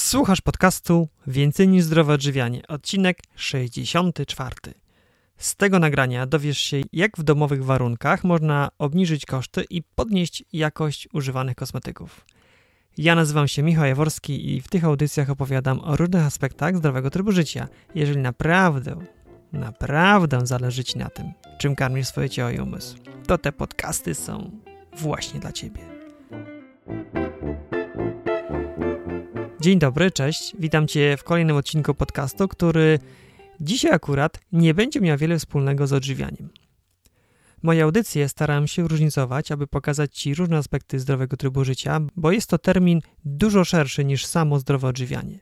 Słuchasz podcastu Więcej niż zdrowe odżywianie, odcinek 64. Z tego nagrania dowiesz się, jak w domowych warunkach można obniżyć koszty i podnieść jakość używanych kosmetyków. Ja nazywam się Michał Jaworski i w tych audycjach opowiadam o różnych aspektach zdrowego trybu życia. Jeżeli naprawdę, naprawdę zależy Ci na tym, czym karmisz swoje ciało i umysł, to te podcasty są właśnie dla Ciebie. Dzień dobry, cześć. Witam Cię w kolejnym odcinku podcastu, który dzisiaj akurat nie będzie miał wiele wspólnego z odżywianiem. Moje audycje staram się różnicować, aby pokazać Ci różne aspekty zdrowego trybu życia, bo jest to termin dużo szerszy niż samo zdrowe odżywianie.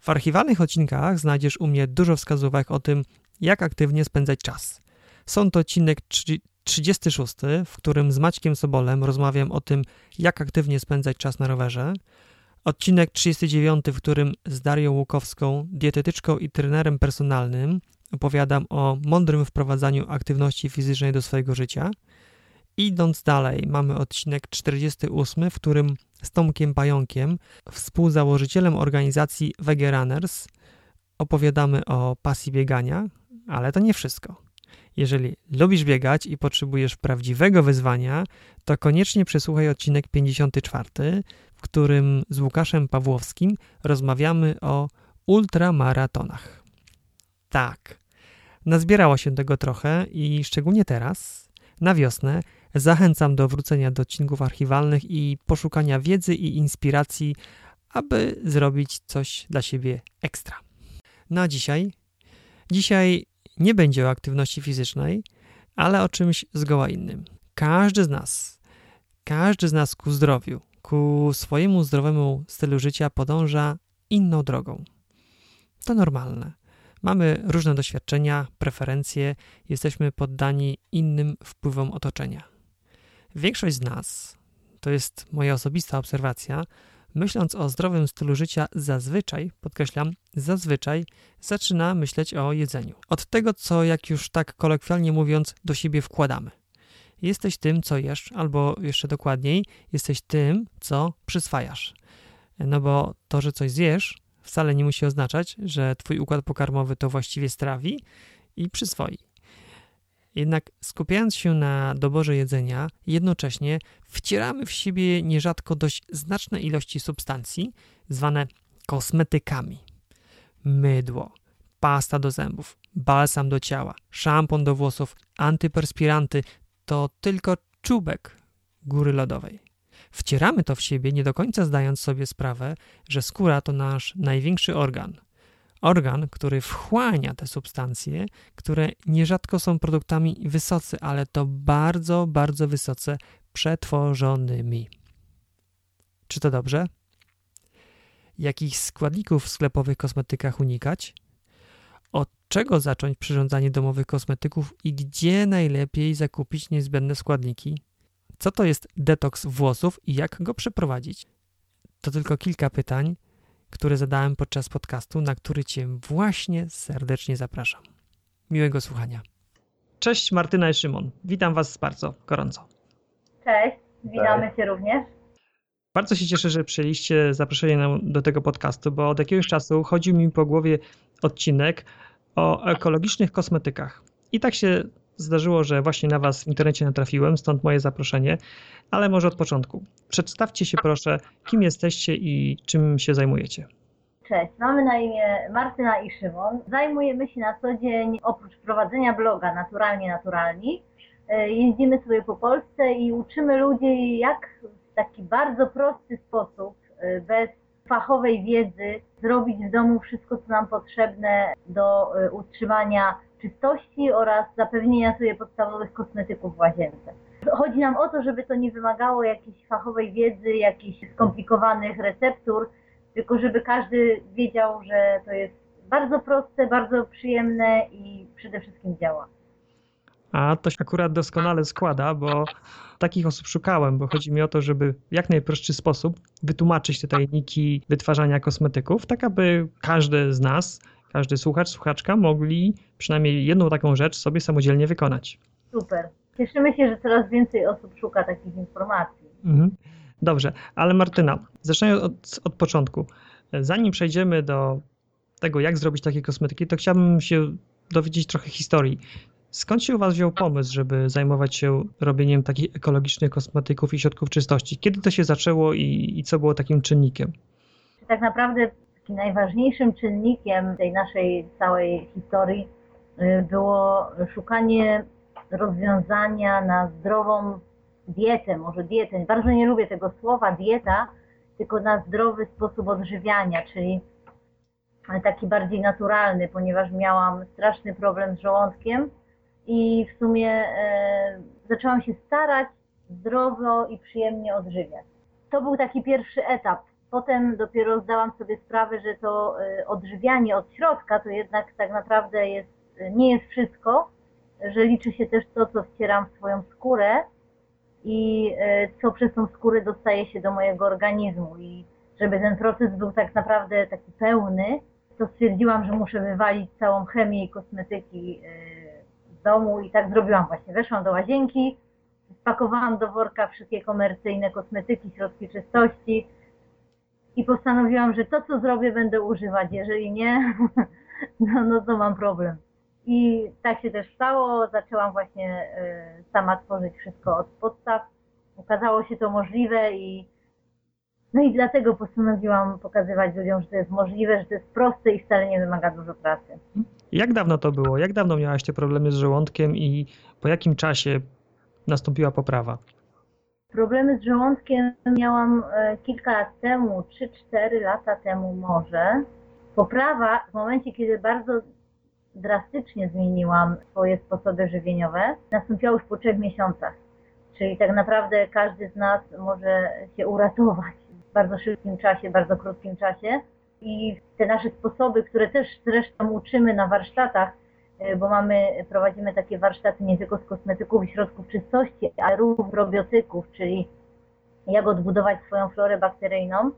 W archiwalnych odcinkach znajdziesz u mnie dużo wskazówek o tym, jak aktywnie spędzać czas. Są to odcinek 36, w którym z Maćkiem Sobolem rozmawiam o tym, jak aktywnie spędzać czas na rowerze, Odcinek 39, w którym z Darią Łukowską, dietetyczką i trenerem personalnym, opowiadam o mądrym wprowadzaniu aktywności fizycznej do swojego życia. Idąc dalej, mamy odcinek 48, w którym z Tomkiem Pająkiem, współzałożycielem organizacji Wege Runners, opowiadamy o pasji biegania, ale to nie wszystko. Jeżeli lubisz biegać i potrzebujesz prawdziwego wyzwania, to koniecznie przesłuchaj odcinek 54, w którym z Łukaszem Pawłowskim rozmawiamy o ultramaratonach. Tak, nazbierało się tego trochę i szczególnie teraz, na wiosnę, zachęcam do wrócenia do odcinków archiwalnych i poszukania wiedzy i inspiracji, aby zrobić coś dla siebie ekstra. Na no dzisiaj, dzisiaj nie będzie o aktywności fizycznej, ale o czymś zgoła innym. Każdy z nas, każdy z nas ku zdrowiu, ku swojemu zdrowemu stylu życia podąża inną drogą. To normalne. Mamy różne doświadczenia, preferencje, jesteśmy poddani innym wpływom otoczenia. Większość z nas, to jest moja osobista obserwacja, myśląc o zdrowym stylu życia, zazwyczaj, podkreślam, zazwyczaj zaczyna myśleć o jedzeniu. Od tego, co, jak już tak kolokwialnie mówiąc, do siebie wkładamy. Jesteś tym, co jesz, albo jeszcze dokładniej, jesteś tym, co przyswajasz. No bo to, że coś zjesz, wcale nie musi oznaczać, że twój układ pokarmowy to właściwie strawi i przyswoi. Jednak skupiając się na doborze jedzenia, jednocześnie wcieramy w siebie nierzadko dość znaczne ilości substancji, zwane kosmetykami. Mydło, pasta do zębów, balsam do ciała, szampon do włosów, antyperspiranty to tylko czubek góry lodowej. Wcieramy to w siebie, nie do końca zdając sobie sprawę, że skóra to nasz największy organ – organ, który wchłania te substancje, które nierzadko są produktami wysoce, ale to bardzo, bardzo wysoce przetworzonymi. Czy to dobrze? Jakich składników w sklepowych kosmetykach unikać? Od czego zacząć przyrządzanie domowych kosmetyków i gdzie najlepiej zakupić niezbędne składniki? Co to jest detoks włosów i jak go przeprowadzić? To tylko kilka pytań, które zadałem podczas podcastu, na który Cię właśnie serdecznie zapraszam. Miłego słuchania. Cześć Martyna i Szymon. Witam Was bardzo gorąco. Cześć, witamy Cię również. Bardzo się cieszę, że przyjęliście zaproszenie do tego podcastu, bo od jakiegoś czasu chodził mi po głowie odcinek o ekologicznych kosmetykach. I tak się zdarzyło, że właśnie na Was w internecie natrafiłem, stąd moje zaproszenie, ale może od początku. Przedstawcie się proszę, kim jesteście i czym się zajmujecie. Cześć, mamy na imię Martyna i Szymon. Zajmujemy się na co dzień, oprócz prowadzenia bloga Naturalnie Naturalni, e, jeździmy sobie po Polsce i uczymy ludzi, jak w taki bardzo prosty sposób, e, bez fachowej wiedzy, zrobić w domu wszystko, co nam potrzebne do e, utrzymania czystości oraz zapewnienia sobie podstawowych kosmetyków w łazience. Chodzi nam o to, żeby to nie wymagało jakiejś fachowej wiedzy, jakichś skomplikowanych receptur, tylko żeby każdy wiedział, że to jest bardzo proste, bardzo przyjemne i przede wszystkim działa. A to się akurat doskonale składa, bo takich osób szukałem, bo chodzi mi o to, żeby w jak najprostszy sposób wytłumaczyć te tajniki wytwarzania kosmetyków, tak aby każdy z nas każdy słuchacz, słuchaczka mogli przynajmniej jedną taką rzecz sobie samodzielnie wykonać. Super. Cieszymy się, że coraz więcej osób szuka takich informacji. Mhm. Dobrze, ale Martyna, zacznijmy od, od początku. Zanim przejdziemy do tego, jak zrobić takie kosmetyki, to chciałbym się dowiedzieć trochę historii. Skąd się u Was wziął pomysł, żeby zajmować się robieniem takich ekologicznych kosmetyków i środków czystości? Kiedy to się zaczęło i, i co było takim czynnikiem? Tak naprawdę najważniejszym czynnikiem tej naszej całej historii y, było szukanie rozwiązania na zdrową dietę, może dietę. Bardzo nie lubię tego słowa dieta, tylko na zdrowy sposób odżywiania, czyli taki bardziej naturalny, ponieważ miałam straszny problem z żołądkiem i w sumie e, zaczęłam się starać zdrowo i przyjemnie odżywiać. To był taki pierwszy etap. Potem dopiero zdałam sobie sprawę, że to e, odżywianie od środka to jednak tak naprawdę jest, nie jest wszystko, że liczy się też to, co wcieram w swoją skórę i e, co przez tą skórę dostaje się do mojego organizmu. I żeby ten proces był tak naprawdę taki pełny, to stwierdziłam, że muszę wywalić całą chemię i kosmetyki domu i tak zrobiłam właśnie. Weszłam do łazienki, spakowałam do worka wszystkie komercyjne kosmetyki, środki czystości i postanowiłam, że to, co zrobię, będę używać. Jeżeli nie, no, no to mam problem. I tak się też stało. Zaczęłam właśnie sama tworzyć wszystko od podstaw. Okazało się to możliwe i no i dlatego postanowiłam pokazywać ludziom, że to jest możliwe, że to jest proste i wcale nie wymaga dużo pracy. Jak dawno to było? Jak dawno miałaś te problemy z żołądkiem i po jakim czasie nastąpiła poprawa? Problemy z żołądkiem miałam e, kilka lat temu, 3-4 lata temu może. Poprawa w momencie, kiedy bardzo drastycznie zmieniłam swoje sposoby żywieniowe, nastąpiła już po trzech miesiącach. Czyli tak naprawdę każdy z nas może się uratować w bardzo szybkim czasie, bardzo krótkim czasie. I te nasze sposoby, które też zresztą uczymy na warsztatach, e, bo mamy, prowadzimy takie warsztaty nie tylko z kosmetyków i środków czystości, ale również probiotyków, czyli jak odbudować swoją florę bakteryjną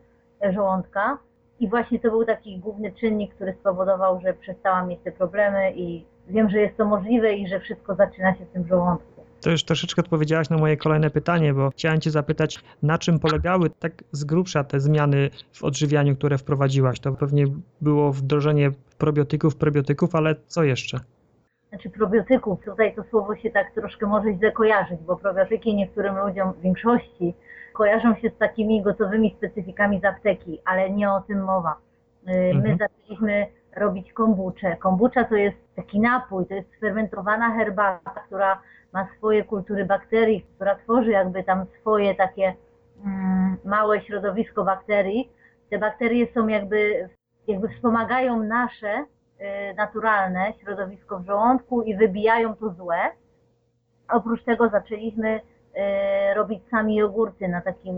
żołądka. I właśnie to był taki główny czynnik, który spowodował, że przestałam mieć te problemy i wiem, że jest to możliwe i że wszystko zaczyna się w tym żołądku. To już troszeczkę odpowiedziałaś na moje kolejne pytanie, bo chciałem Cię zapytać, na czym polegały tak z grubsza te zmiany w odżywianiu, które wprowadziłaś? To pewnie było wdrożenie probiotyków, probiotyków, ale co jeszcze? Znaczy probiotyków, tutaj to słowo się tak troszkę może źle kojarzyć, bo probiotyki niektórym ludziom w większości kojarzą się z takimi gotowymi specyfikami z apteki, ale nie o tym mowa. My mhm. zaczęliśmy robić kombucze. Kombucza to jest taki napój, to jest fermentowana herbata, która ma swoje kultury bakterii, która tworzy jakby tam swoje takie mm, małe środowisko bakterii. Te bakterie są jakby, jakby wspomagają nasze y, naturalne środowisko w żołądku i wybijają to złe. Oprócz tego zaczęliśmy y, robić sami jogurty na takim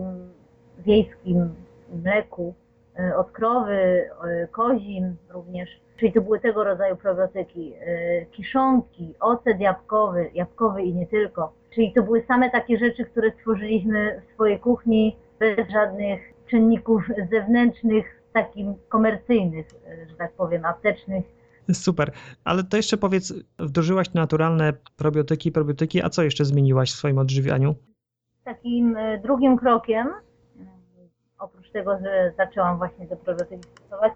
wiejskim mleku y, od krowy, kozim również Czyli to były tego rodzaju probiotyki. E, kiszonki, ocet jabłkowy, jabłkowy i nie tylko. Czyli to były same takie rzeczy, które stworzyliśmy w swojej kuchni bez żadnych czynników zewnętrznych, takim komercyjnych, e, że tak powiem, aptecznych. Super, ale to jeszcze powiedz, wdrożyłaś naturalne probiotyki, probiotyki, a co jeszcze zmieniłaś w swoim odżywianiu? Takim e, drugim krokiem, oprócz tego, że zaczęłam właśnie te probiotyki stosować,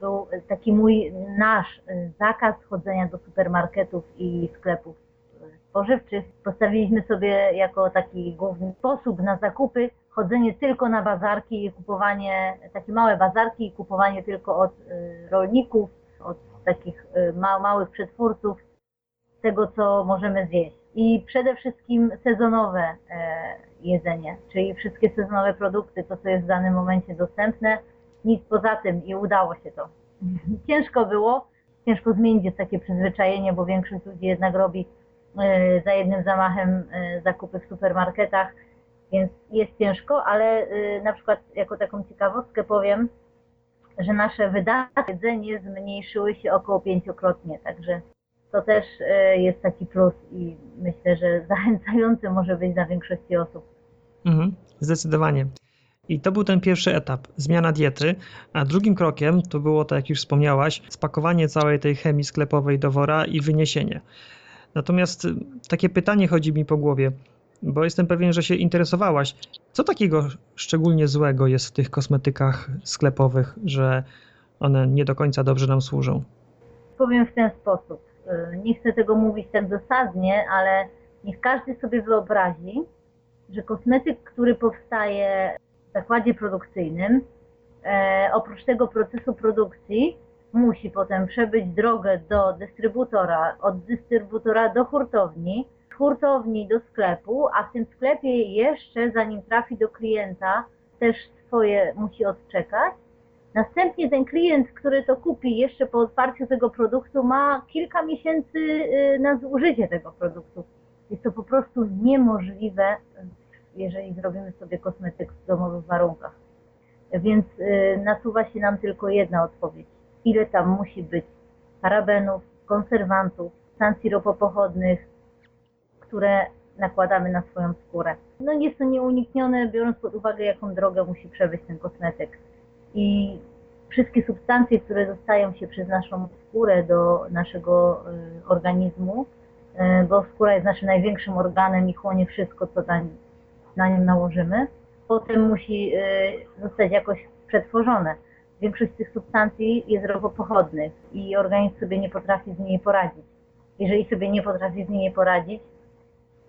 był taki mój nasz y, zakaz chodzenia do supermarketów i sklepów y, spożywczych. Postawiliśmy sobie jako taki główny sposób na zakupy chodzenie tylko na bazarki i kupowanie, takie małe bazarki i kupowanie tylko od rolników, od takich małych przetwórców tego, co możemy zjeść. I przede wszystkim sezonowe e, jedzenie, czyli wszystkie sezonowe produkty, to co jest w danym momencie dostępne, nic poza tym i udało się to. Ciężko było, ciężko zmienić jest takie przyzwyczajenie, bo większość ludzi jednak robi e, za jednym zamachem e, zakupy w supermarketach, więc jest ciężko, ale e, na przykład jako taką ciekawostkę powiem, że nasze wydatki jedzenie zmniejszyły się około pięciokrotnie, także to też jest taki plus i myślę, że zachęcający może być dla większości osób. Mhm, zdecydowanie. I to był ten pierwszy etap, zmiana diety, a drugim krokiem to było, tak jak już wspomniałaś, spakowanie całej tej chemii sklepowej do wora i wyniesienie. Natomiast y, takie pytanie chodzi mi po głowie. bo jestem pewien, że się interesowałaś. Co takiego szczególnie złego jest w tych kosmetykach sklepowych, że one nie do końca dobrze nam służą? Powiem w ten sposób. Y, nie chcę tego mówić tak dosadnie, ale niech każdy sobie wyobrazi, że kosmetyk, który powstaje zakładzie produkcyjnym, e, oprócz tego procesu produkcji, musi potem przebyć drogę do dystrybutora, od dystrybutora do hurtowni, z hurtowni do sklepu, a w tym sklepie jeszcze, zanim trafi do klienta, też swoje musi odczekać. Następnie ten klient, który to kupi jeszcze po otwarciu tego produktu, ma kilka miesięcy y, na zużycie tego produktu. Jest to po prostu niemożliwe, jeżeli zrobimy sobie kosmetyk w domowych warunkach. Więc y, nasuwa się nam tylko jedna odpowiedź ile tam musi być parabenów, konserwantów, substancji ropopochodnych, które nakładamy na swoją skórę. No jest to nieuniknione, biorąc pod uwagę, jaką drogę musi przebyć ten kosmetyk. I wszystkie substancje, które dostają się przez naszą skórę do naszego y, organizmu, y, bo skóra jest naszym największym organem i chłonie wszystko, co na, na nim nałożymy, potem musi y, zostać jakoś przetworzone większość z tych substancji jest ropopochodnych i organizm sobie nie potrafi z nimi poradzić. Jeżeli sobie nie potrafi z nimi poradzić,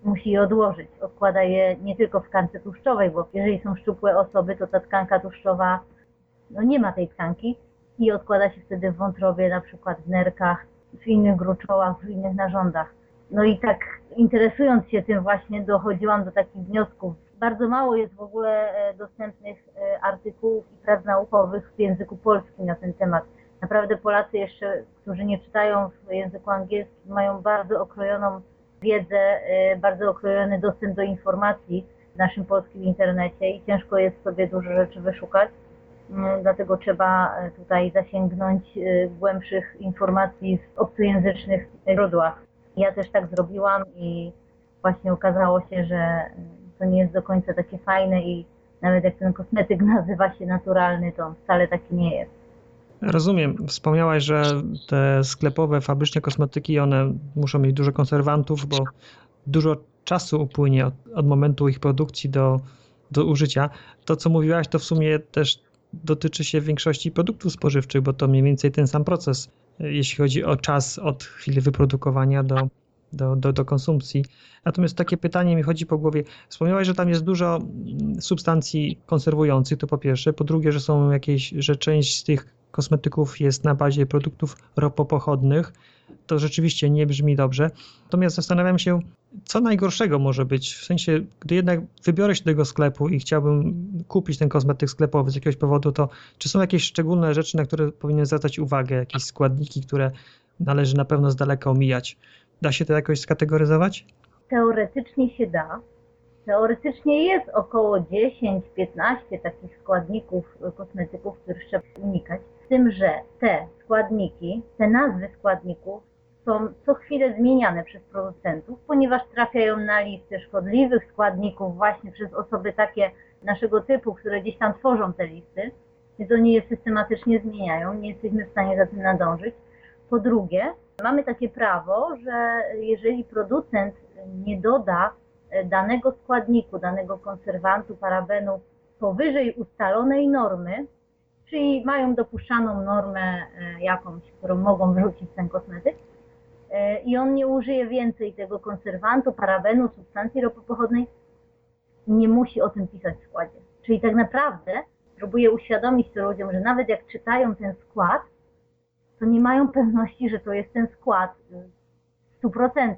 musi je odłożyć. Odkłada je nie tylko w tkance tłuszczowej, bo jeżeli są szczupłe osoby, to ta tkanka tłuszczowa no nie ma tej tkanki i odkłada się wtedy w wątrobie, na przykład w nerkach, w innych gruczołach, w innych narządach. No i tak interesując się tym właśnie dochodziłam do takich wniosków, bardzo mało jest w ogóle e, dostępnych e, artykułów i prac naukowych w języku polskim na ten temat. Naprawdę Polacy jeszcze, którzy nie czytają w języku angielskim, mają bardzo okrojoną wiedzę, e, bardzo okrojony dostęp do informacji w naszym polskim internecie i ciężko jest sobie dużo rzeczy wyszukać. Mm, dlatego trzeba tutaj zasięgnąć głębszych informacji w obcojęzycznych źródłach. Ja też tak zrobiłam i właśnie okazało się, że to nie jest do końca takie fajne i nawet jak ten kosmetyk nazywa się naturalny, to wcale taki nie jest. Rozumiem. Wspomniałaś, że te sklepowe, fabryczne kosmetyki, one muszą mieć dużo konserwantów, bo dużo czasu upłynie od, od momentu ich produkcji do, do użycia. To, co mówiłaś, to w sumie też dotyczy się większości produktów spożywczych, bo to mniej więcej ten sam proces, jeśli chodzi o czas od chwili wyprodukowania do, do, do, do konsumpcji. Natomiast takie pytanie mi chodzi po głowie. Wspomniałeś, że tam jest dużo mm, substancji konserwujących, to po pierwsze. Po drugie, że są jakieś, że część z tych kosmetyków jest na bazie produktów ropopochodnych. To rzeczywiście nie brzmi dobrze. Natomiast zastanawiam się, co najgorszego może być. W sensie, gdy jednak wybiorę się do tego sklepu i chciałbym kupić ten kosmetyk sklepowy z jakiegoś powodu, to czy są jakieś szczególne rzeczy, na które powinien zwracać uwagę, jakieś składniki, które należy na pewno z daleka omijać? Da się to jakoś skategoryzować? Teoretycznie się da. Teoretycznie jest około 10-15 takich składników kosmetyków, których trzeba unikać. Z tym, że te składniki, te nazwy składników są co chwilę zmieniane przez producentów, ponieważ trafiają na listy szkodliwych składników właśnie przez osoby takie naszego typu, które gdzieś tam tworzą te listy, więc oni je systematycznie zmieniają, nie jesteśmy w stanie za tym nadążyć. Po drugie, Mamy takie prawo, że jeżeli producent nie doda e, danego składniku, danego konserwantu, parabenu powyżej ustalonej normy, czyli mają dopuszczaną normę e, jakąś, którą mogą wrzucić w ten kosmetyk, i on nie użyje więcej tego konserwantu, parabenu, substancji ropopochodnej, nie musi o tym pisać w składzie. Czyli tak naprawdę próbuję uświadomić to ludziom, że nawet jak czytają ten skład, to nie mają pewności, że to jest ten skład w 100%.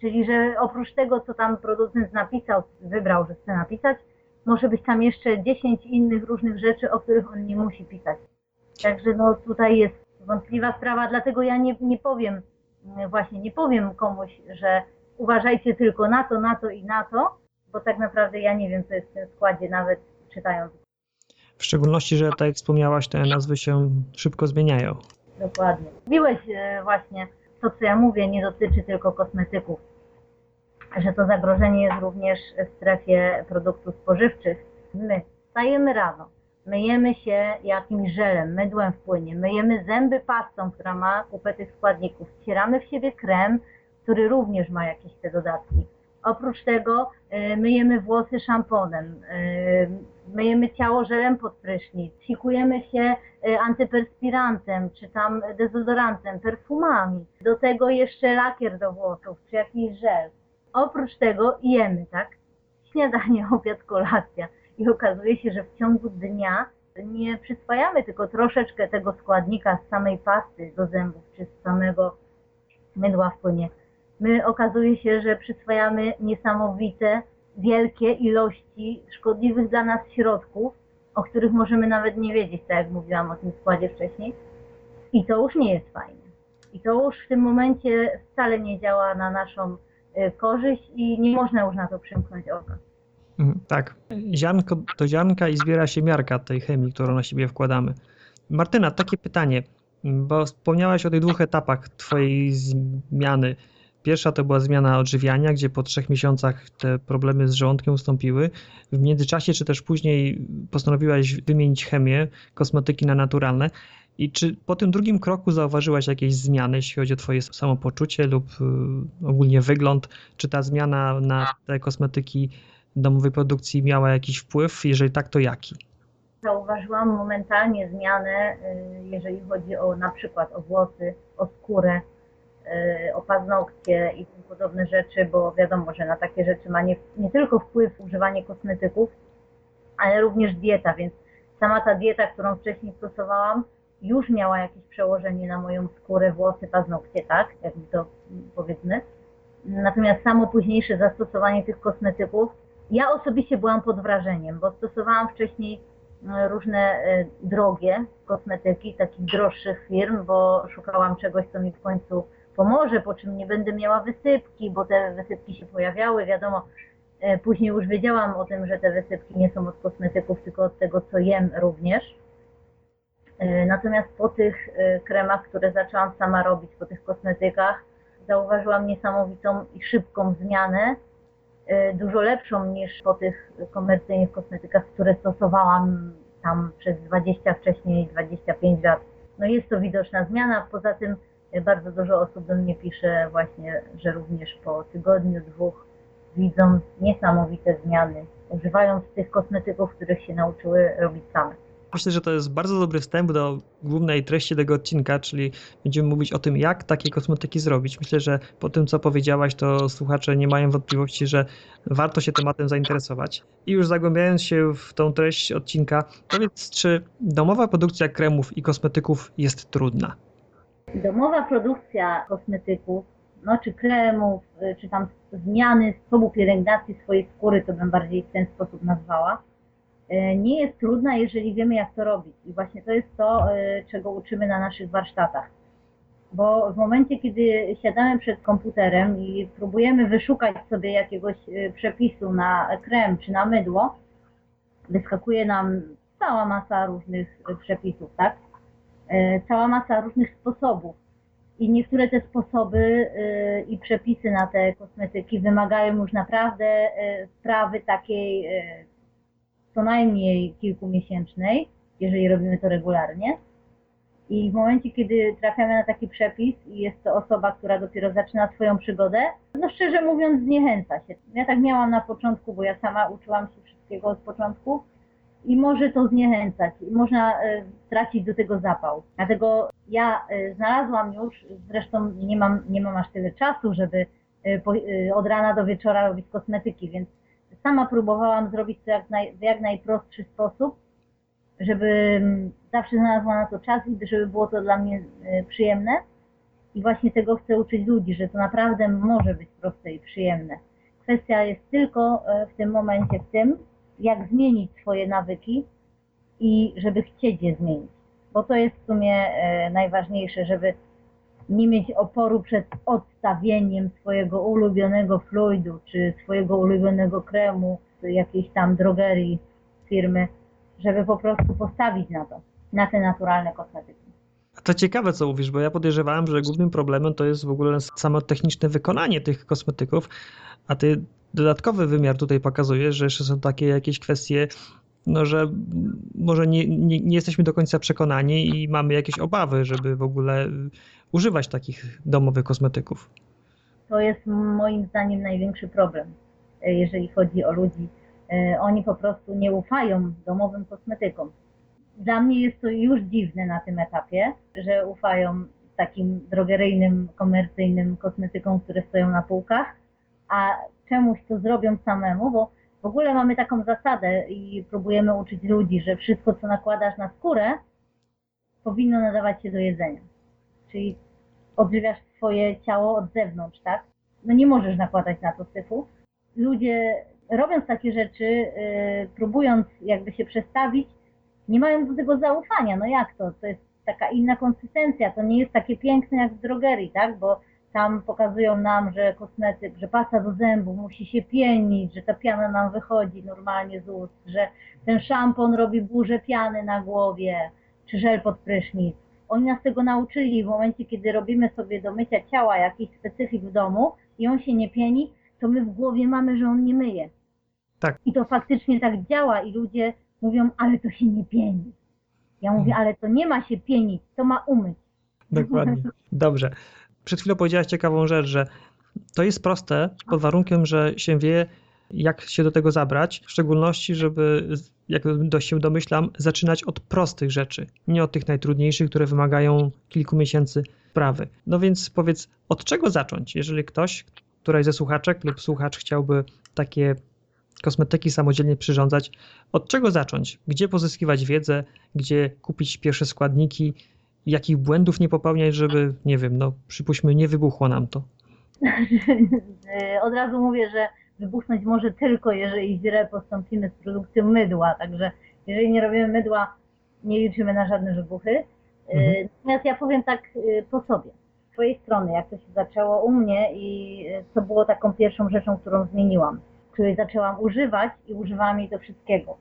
Czyli, że oprócz tego, co tam producent napisał, wybrał, że chce napisać, może być tam jeszcze 10 innych różnych rzeczy, o których on nie musi pisać. Także no tutaj jest wątpliwa sprawa, dlatego ja nie, nie powiem, właśnie nie powiem komuś, że uważajcie tylko na to, na to i na to, bo tak naprawdę ja nie wiem, co jest w tym składzie, nawet czytając w szczególności, że tak jak wspomniałaś, te nazwy się szybko zmieniają. Dokładnie. Mówiłeś e, właśnie, to co ja mówię, nie dotyczy tylko kosmetyków, że to zagrożenie jest również w strefie produktów spożywczych. My stajemy rano, myjemy się jakimś żelem, mydłem w płynie, myjemy zęby pastą, która ma kupę tych składników, wcieramy w siebie krem, który również ma jakieś te dodatki. Oprócz tego e, myjemy włosy szamponem, e, myjemy ciało żelem pod prysznic, sikujemy się e, antyperspirantem, czy tam dezodorantem, perfumami. Do tego jeszcze lakier do włosów, czy jakiś żel. Oprócz tego jemy, tak? Śniadanie, obiad, kolacja. I okazuje się, że w ciągu dnia nie przyswajamy tylko troszeczkę tego składnika z samej pasty do zębów, czy z samego mydła w płynie. My okazuje się, że przyswajamy niesamowite, wielkie ilości szkodliwych dla nas środków, o których możemy nawet nie wiedzieć, tak jak mówiłam o tym składzie wcześniej. I to już nie jest fajne. I to już w tym momencie wcale nie działa na naszą y, korzyść i nie można już na to przymknąć oka. Mhm, tak. Ziarnko do ziarnka i zbiera się miarka tej chemii, którą na siebie wkładamy. Martyna, takie pytanie, bo wspomniałaś o tych dwóch etapach Twojej zmiany. Pierwsza to była zmiana odżywiania, gdzie po trzech miesiącach te problemy z żołądkiem ustąpiły. W międzyczasie, czy też później postanowiłaś wymienić chemię, kosmetyki na naturalne. I czy po tym drugim kroku zauważyłaś jakieś zmiany, jeśli chodzi o Twoje samopoczucie lub y, ogólnie wygląd? Czy ta zmiana na te kosmetyki domowej produkcji miała jakiś wpływ? Jeżeli tak, to jaki? Zauważyłam momentalnie zmianę, y, jeżeli chodzi o na przykład o włosy, o skórę, y, o paznokcie i tym podobne rzeczy, bo wiadomo, że na takie rzeczy ma nie, nie tylko wpływ używanie kosmetyków, ale również dieta, więc sama ta dieta, którą wcześniej stosowałam, już miała jakieś przełożenie na moją skórę, włosy, paznokcie, tak, jak to powiedzmy. Natomiast samo późniejsze zastosowanie tych kosmetyków ja osobiście byłam pod wrażeniem, bo stosowałam wcześniej e, różne e, drogie kosmetyki, takich droższych firm, bo szukałam czegoś, co mi w końcu pomoże, po czym nie będę miała wysypki, bo te wysypki się pojawiały, wiadomo, e, później już wiedziałam o tym, że te wysypki nie są od kosmetyków, tylko od tego, co jem również. Natomiast po tych kremach, które zaczęłam sama robić, po tych kosmetykach, zauważyłam niesamowitą i szybką zmianę dużo lepszą niż po tych komercyjnych kosmetykach, które stosowałam tam przez 20, wcześniej 25 lat. No jest to widoczna zmiana, poza tym y, bardzo dużo osób do mnie pisze właśnie, że również po tygodniu, dwóch widzą niesamowite zmiany, używając tych kosmetyków, których się nauczyły robić same. Myślę, że to jest bardzo dobry wstęp do głównej treści tego odcinka, czyli będziemy mówić o tym, jak takie kosmetyki zrobić. Myślę, że po tym, co powiedziałaś, to słuchacze nie mają wątpliwości, że warto się tematem zainteresować. I już zagłębiając się w tą treść odcinka, powiedz, czy domowa produkcja kremów i kosmetyków jest trudna? Domowa produkcja kosmetyków, no czy kremów, czy tam zmiany sposobu pielęgnacji swojej skóry, to bym bardziej w ten sposób nazwała, nie jest trudna, jeżeli wiemy, jak to robić. I właśnie to jest to, e, czego uczymy na naszych warsztatach. Bo w momencie, kiedy siadamy przed komputerem i próbujemy wyszukać sobie jakiegoś e, przepisu na krem czy na mydło, wyskakuje nam cała masa różnych przepisów, tak? Cała masa różnych sposobów. I niektóre te sposoby i przepisy na te kosmetyki wymagają już naprawdę sprawy takiej co najmniej kilkumiesięcznej, jeżeli robimy to regularnie. I w momencie, kiedy trafiamy na taki przepis i jest to osoba, która dopiero zaczyna swoją przygodę, no szczerze mówiąc zniechęca się. Ja tak miałam na początku, bo ja sama uczyłam się wszystkiego od początku i może to zniechęcać, można e, tracić do tego zapał. Dlatego ja e, znalazłam już, zresztą nie mam, nie mam aż tyle czasu, żeby e, od rana do wieczora robić kosmetyki, więc sama próbowałam zrobić to jak naj, w jak najprostszy sposób, żeby zawsze znalazła na to czas i żeby było to dla mnie e, przyjemne. I właśnie tego chcę uczyć ludzi, że to naprawdę może być proste i przyjemne. Kwestia jest tylko e, w tym momencie w tym, jak zmienić swoje nawyki i żeby chcieć je zmienić. Bo to jest w sumie e, najważniejsze, żeby nie mieć oporu przed odstawieniem swojego ulubionego fluidu, czy swojego ulubionego kremu, czy jakiejś tam drogerii firmy, żeby po prostu postawić na to, na te naturalne kosmetyki. To ciekawe, co mówisz, bo ja podejrzewałem, że głównym problemem to jest w ogóle samo techniczne wykonanie tych kosmetyków, a ty dodatkowy wymiar tutaj pokazujesz, że jeszcze są takie jakieś kwestie no, że może nie, nie, nie, jesteśmy do końca przekonani i mamy jakieś obawy, żeby w ogóle używać takich domowych kosmetyków. To jest moim zdaniem największy problem, e, jeżeli chodzi o ludzi. E, oni po prostu nie ufają domowym kosmetykom. Dla mnie jest to już dziwne na tym etapie, że ufają takim drogeryjnym, komercyjnym kosmetykom, które stoją na półkach, a czemuś to zrobią samemu, bo w ogóle mamy taką zasadę i próbujemy uczyć ludzi, że wszystko, co nakładasz na skórę, powinno nadawać się do jedzenia. Czyli odżywiasz swoje ciało od zewnątrz, tak? No nie możesz nakładać na to syfu. Ludzie robiąc takie rzeczy, yy, próbując jakby się przestawić, nie mają do tego zaufania. No jak to? To jest taka inna konsystencja, to nie jest takie piękne jak w drogerii, tak? Bo tam pokazują nam, że kosmetyk, że pasta do zębów musi się pienić, że ta piana nam wychodzi normalnie z ust, że ten szampon robi burzę piany na głowie, czy żel pod prysznic. Oni nas tego nauczyli w momencie, kiedy robimy sobie do mycia ciała jakiś specyfik w domu i on się nie pieni, to my w głowie mamy, że on nie myje. Tak. I to faktycznie tak działa i ludzie mówią, ale to się nie pieni. Ja mówię, Mhm. ale to nie ma się pienić, to ma umyć. Dokładnie. Dobrze. Przed chwilą powiedziałaś ciekawą rzecz, że to jest proste pod warunkiem, że się wie, jak się do tego zabrać, w szczególności, żeby, jak do się domyślam, zaczynać od prostych rzeczy, nie od tych najtrudniejszych, które wymagają kilku miesięcy prawy. No więc powiedz, od czego zacząć, jeżeli ktoś, któraś ze słuchaczek lub słuchacz chciałby takie kosmetyki samodzielnie przyrządzać, od czego zacząć? Gdzie pozyskiwać wiedzę, gdzie kupić pierwsze składniki, jakich błędów nie popełniać, żeby, nie wiem, no przypuśćmy, nie wybuchło nam to. Od razu mówię, że wybuchnąć może tylko, jeżeli źle postąpimy z produkcją mydła. Także jeżeli nie robimy mydła, nie liczymy na żadne wybuchy. Mhm. Natomiast ja powiem tak y, po sobie. Z twojej strony, jak to się zaczęło u mnie i y, co było taką pierwszą rzeczą, którą zmieniłam, której zaczęłam używać i używałam jej do wszystkiego.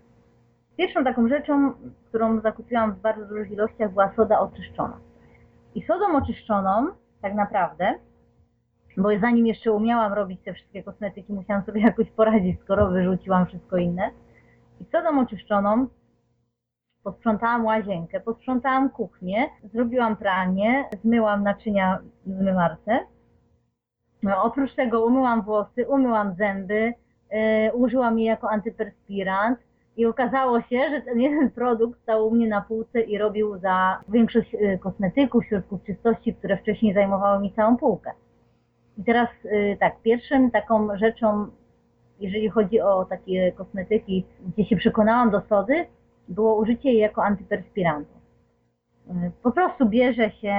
Pierwszą taką rzeczą, którą zakupiłam w bardzo dużych ilościach, była soda oczyszczona. I sodą oczyszczoną, tak naprawdę, bo zanim jeszcze umiałam robić te wszystkie kosmetyki, musiałam sobie jakoś poradzić, skoro wyrzuciłam wszystko inne. I sodą oczyszczoną posprzątałam łazienkę, posprzątałam kuchnię, zrobiłam pranie, zmyłam naczynia w zmywarce. No, oprócz tego umyłam włosy, umyłam zęby, yy, użyłam jej jako antyperspirant i okazało się, że ten jeden produkt stał u mnie na półce i robił za większość yy, kosmetyków, środków czystości, które wcześniej zajmowały mi całą półkę. I teraz yy, tak, pierwszym taką rzeczą, jeżeli chodzi o takie kosmetyki, gdzie się przekonałam do sody, było użycie jej jako antyperspirantu. Yy, Po prostu bierze się,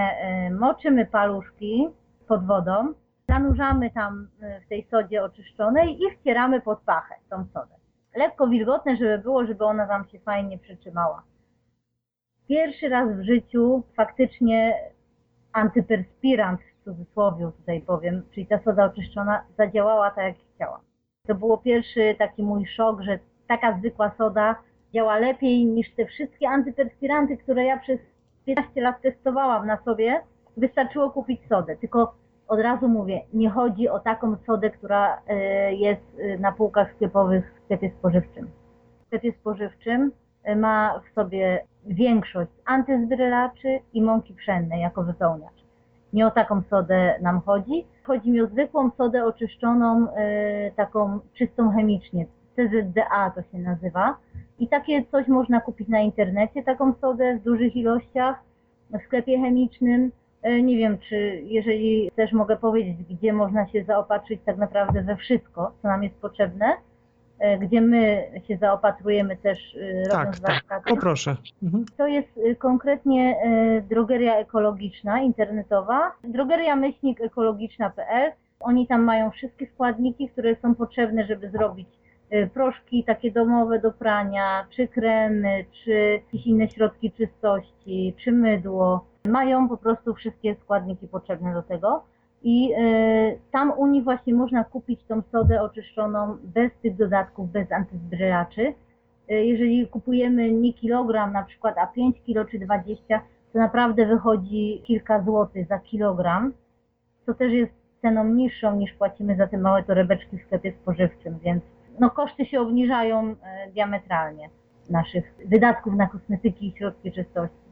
moczymy paluszki pod wodą, zanurzamy tam w tej sodzie oczyszczonej i wcieramy pod pachę tą sodę. Lekko wilgotne, żeby było, żeby ona nam się fajnie przytrzymała. Pierwszy raz w życiu faktycznie antyperspirant w cudzysłowie tutaj powiem, czyli ta soda oczyszczona zadziałała tak jak chciałam. To było pierwszy taki mój szok, że taka zwykła soda działa lepiej niż te wszystkie antyperspiranty, które ja przez 15 lat testowałam na sobie. Wystarczyło kupić sodę, tylko od razu mówię, nie chodzi o taką sodę, która y, jest y, na półkach sklepowych w sklepie spożywczym. W sklepie spożywczym y, ma w sobie większość antyzbrylaczy i mąki pszennej jako wypełniacz. Nie o taką sodę nam chodzi. Chodzi mi o zwykłą sodę oczyszczoną, taką czystą chemicznie. CZDA to się nazywa. I takie coś można kupić na internecie, taką sodę w dużych ilościach w sklepie chemicznym. E, Nie wiem, czy jeżeli też mogę powiedzieć, gdzie można się zaopatrzyć tak naprawdę we wszystko, co nam jest potrzebne, e, gdzie my się zaopatrujemy też e, Tak, robiąc tak, warsztaty. poproszę. Mhm. To jest konkretnie drogeria ekologiczna, internetowa. Drogeria myślnik ekologiczna.pl. Oni tam mają wszystkie składniki, które są potrzebne, żeby zrobić proszki takie domowe do prania, czy kremy, czy jakieś inne środki czystości, czy mydło. Mają po prostu wszystkie składniki potrzebne do tego. I y, tam u nich właśnie można kupić tą sodę oczyszczoną bez tych dodatków, bez antyzbrylaczy. Y, jeżeli kupujemy nie kilogram na przykład, a 5 kilo czy 20, to naprawdę wychodzi kilka złotych za kilogram, co też jest ceną niższą niż płacimy za te małe torebeczki w sklepie spożywczym, więc no, koszty się obniżają e, diametralnie naszych wydatków na kosmetyki i środki czystości.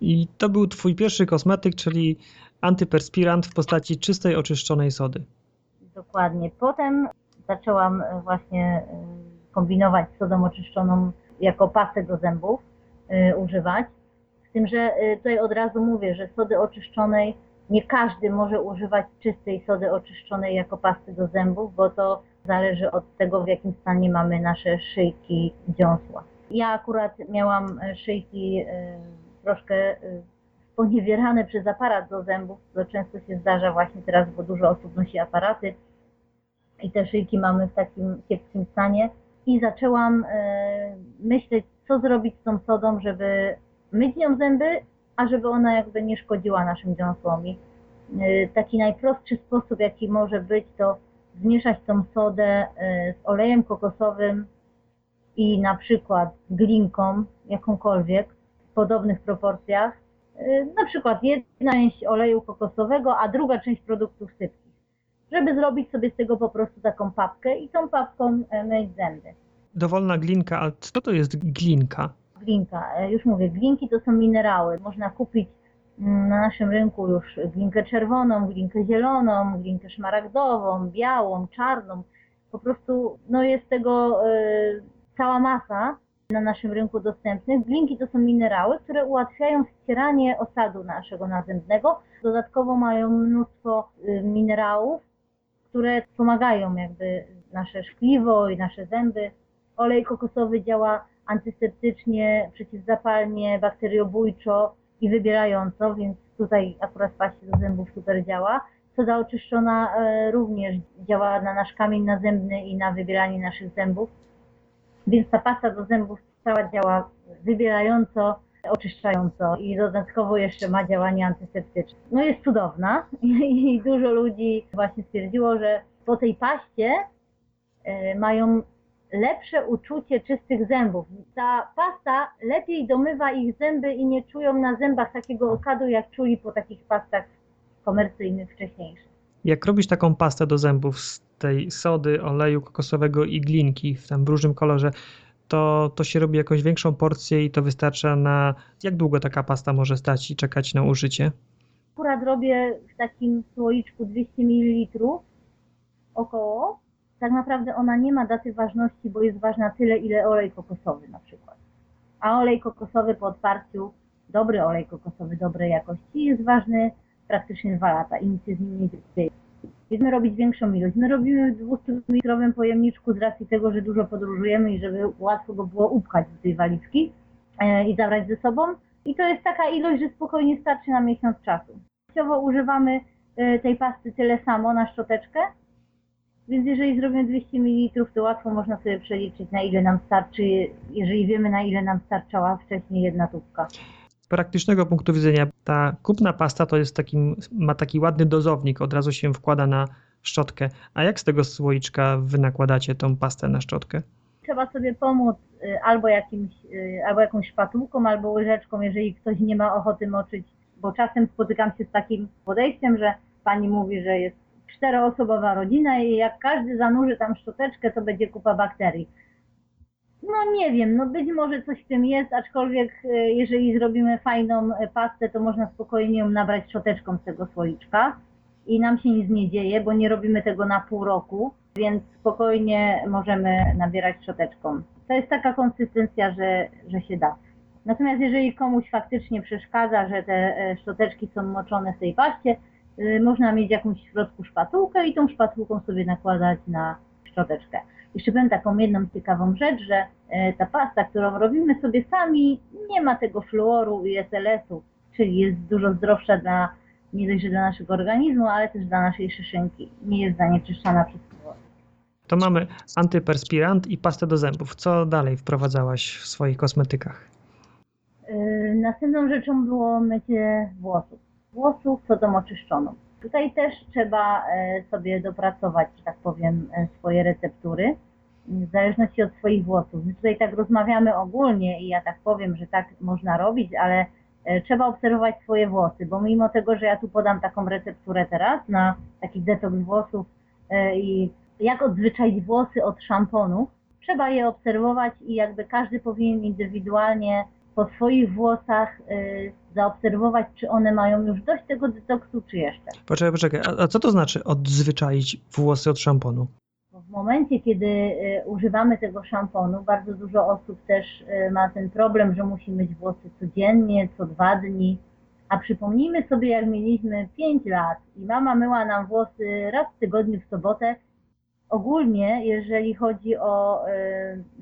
I to był twój pierwszy kosmetyk, czyli antyperspirant w postaci czystej, oczyszczonej sody. Dokładnie. Potem zaczęłam e, właśnie e, kombinować z sodą oczyszczoną jako pastę do zębów e, używać. Z tym, że tutaj od razu mówię, że sody oczyszczonej nie każdy może używać czystej sody oczyszczonej jako pasty do zębów, bo to zależy od tego, w jakim stanie mamy nasze szyjki dziąsła. Ja akurat miałam szyjki troszkę sponiewierane przez aparat do zębów, co często się zdarza właśnie teraz, bo dużo osób nosi aparaty i te szyjki mamy w takim kiepskim stanie. I zaczęłam e, myśleć, co zrobić z tą sodą, żeby myć nią zęby, a żeby ona jakby nie szkodziła naszym dziąsłom. I e, taki najprostszy sposób, jaki może być, to zmieszać tą sodę z olejem kokosowym i na przykład z glinką, jakąkolwiek, podobnych proporcjach. Na przykład jedna część oleju kokosowego, a druga część produktów sypkich żeby zrobić sobie z tego po prostu taką papkę i tą papką e, myć zęby. Dowolna glinka, a co to jest glinka? Glinka, e, już mówię, glinki to są minerały. Można kupić mm, na naszym rynku już glinkę czerwoną, glinkę zieloną, glinkę szmaragdową, białą, czarną. Po prostu no jest tego y, cała masa na naszym rynku dostępnych. Glinki to są minerały, które ułatwiają ścieranie osadu naszego nazębnego. Dodatkowo mają mnóstwo y, minerałów, które pomagają jakby nasze szkliwo i nasze zęby. Olej kokosowy działa antyseptycznie, przeciwzapalnie, bakteriobójczo i wybierająco, więc tutaj akurat paście do zębów super działa. Soda oczyszczona e, również działa na nasz kamień nazębny i na wybieranie naszych zębów. Więc ta pasta do zębów cała działa wybierająco, oczyszczająco i dodatkowo jeszcze ma działanie antyseptyczne. No jest cudowna i dużo ludzi właśnie stwierdziło, że po tej paście e, mają lepsze uczucie czystych zębów. Ta pasta lepiej domywa ich zęby i nie czują na zębach takiego okadu, jak czuli po takich pastach komercyjnych wcześniejszych. Jak robisz taką pastę do zębów z tej sody, oleju kokosowego i glinki w tam różnym kolorze, to, to się robi jakąś większą porcję i to wystarcza na. Jak długo taka pasta może stać i czekać na użycie? Akurat robię w takim słoiczku 200 ml około. Tak naprawdę ona nie ma daty ważności, bo jest ważna tyle, ile olej kokosowy na przykład. A olej kokosowy po otwarciu, dobry olej kokosowy dobrej jakości jest ważny praktycznie dwa lata i nic się z nim nie dzieje. Chcemy robić większą ilość. My robimy w 200-litrowym pojemniczku z racji tego, że dużo podróżujemy i żeby łatwo go było upchać do tej walizki e, i zabrać ze sobą. I to jest taka ilość, że spokojnie starczy na miesiąc czasu. Częściowo używamy e, tej pasty tyle samo na szczoteczkę, więc jeżeli zrobimy 200 ml, to łatwo można sobie przeliczyć na ile nam starczy, jeżeli wiemy na ile nam starczała wcześniej jedna tubka praktycznego punktu widzenia ta kupna pasta to jest takim, ma taki ładny dozownik, od razu się wkłada na szczotkę. A jak z tego słoiczka wy nakładacie tą pastę na szczotkę? Trzeba sobie pomóc y, albo, jakimś, y, albo jakąś szpatułką, albo łyżeczką, jeżeli ktoś nie ma ochoty moczyć, bo czasem spotykam się z takim podejściem, że pani mówi, że jest czteroosobowa rodzina i jak każdy zanurzy tam szczoteczkę, to będzie kupa bakterii. No nie wiem, no być może coś w tym jest, aczkolwiek e, jeżeli zrobimy fajną e, pastę, to można spokojnie ją nabrać szczoteczką z tego słoiczka i nam się nic nie dzieje, bo nie robimy tego na pół roku, więc spokojnie możemy nabierać szczoteczką. To jest taka konsystencja, że, że się da. Natomiast jeżeli komuś faktycznie przeszkadza, że te e, szczoteczki są moczone w tej paście, można mieć jakąś w środku szpatułkę i tą szpatułką sobie nakładać na szczoteczkę. Jeszcze powiem taką jedną ciekawą rzecz, że e, ta pasta, którą robimy sobie sami, nie ma tego fluoru i SLS-u, czyli jest dużo zdrowsza dla, nie dość, że dla naszego organizmu, ale też dla naszej szyszynki. Nie jest zanieczyszczana przez fluor. To mamy antyperspirant i pastę do zębów. Co dalej wprowadzałaś w swoich kosmetykach? Yy, następną rzeczą było mycie włosów. Włosów sodą oczyszczoną. Tutaj też trzeba e, sobie dopracować, że tak powiem, e, swoje receptury w zależności od swoich włosów. My tutaj tak rozmawiamy ogólnie i ja tak powiem, że tak można robić, ale e, trzeba obserwować swoje włosy, bo mimo tego, że ja tu podam taką recepturę teraz na taki detoks włosów i jak odzwyczaić włosy od szamponu, trzeba je obserwować i jakby każdy powinien indywidualnie po swoich włosach y, zaobserwować, czy one mają już dość tego detoksu, czy jeszcze. Poczekaj, poczekaj, a, a co to znaczy odzwyczaić włosy od szamponu? W momencie, kiedy y, używamy tego szamponu, bardzo dużo osób też y, ma ten problem, że musi myć włosy codziennie, co dwa dni. A przypomnijmy sobie, jak mieliśmy 5 lat i mama myła nam włosy raz w tygodniu w sobotę. Ogólnie, jeżeli chodzi o,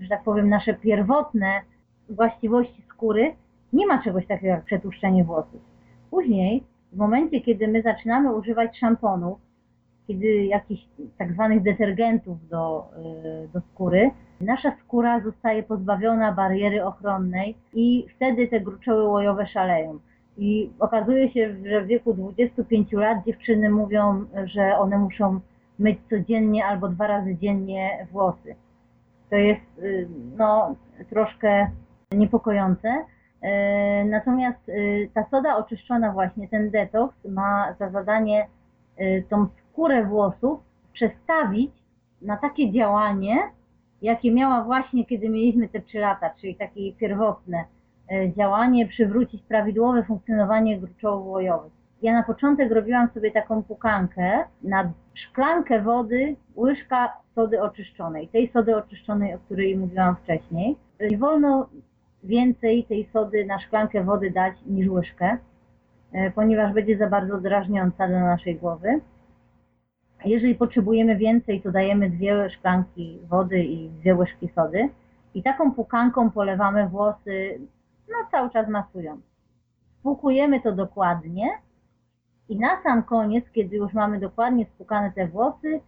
że tak powiem, nasze pierwotne właściwości skóry, nie ma czegoś takiego jak przetłuszczenie włosów. Później, w momencie, kiedy my zaczynamy używać szamponów, kiedy jakichś tak zwanych detergentów do, y, do skóry, nasza skóra zostaje pozbawiona bariery ochronnej i wtedy te gruczoły łojowe szaleją. I okazuje się, że w wieku 25 lat dziewczyny mówią, że one muszą myć codziennie albo dwa razy dziennie włosy. To jest y, no, troszkę niepokojące. Y, natomiast ta soda oczyszczona właśnie, ten detoks ma za zadanie tą skórę włosów przestawić na takie działanie, jakie miała właśnie, kiedy mieliśmy te 3 lata, czyli takie pierwotne e, działanie, przywrócić prawidłowe funkcjonowanie gruczołów łojowych. Ja na początek robiłam sobie taką pukankę na szklankę wody, łyżka sody oczyszczonej, tej sody oczyszczonej, o której mówiłam wcześniej. Nie wolno więcej tej sody na szklankę wody dać niż łyżkę, e, ponieważ będzie za bardzo drażniąca dla naszej głowy. Jeżeli potrzebujemy więcej, to dajemy dwie szklanki wody i dwie łyżki sody. I taką pukanką polewamy włosy, no cały czas masując. Spłukujemy to dokładnie i na sam koniec, kiedy już mamy dokładnie spłukane te włosy,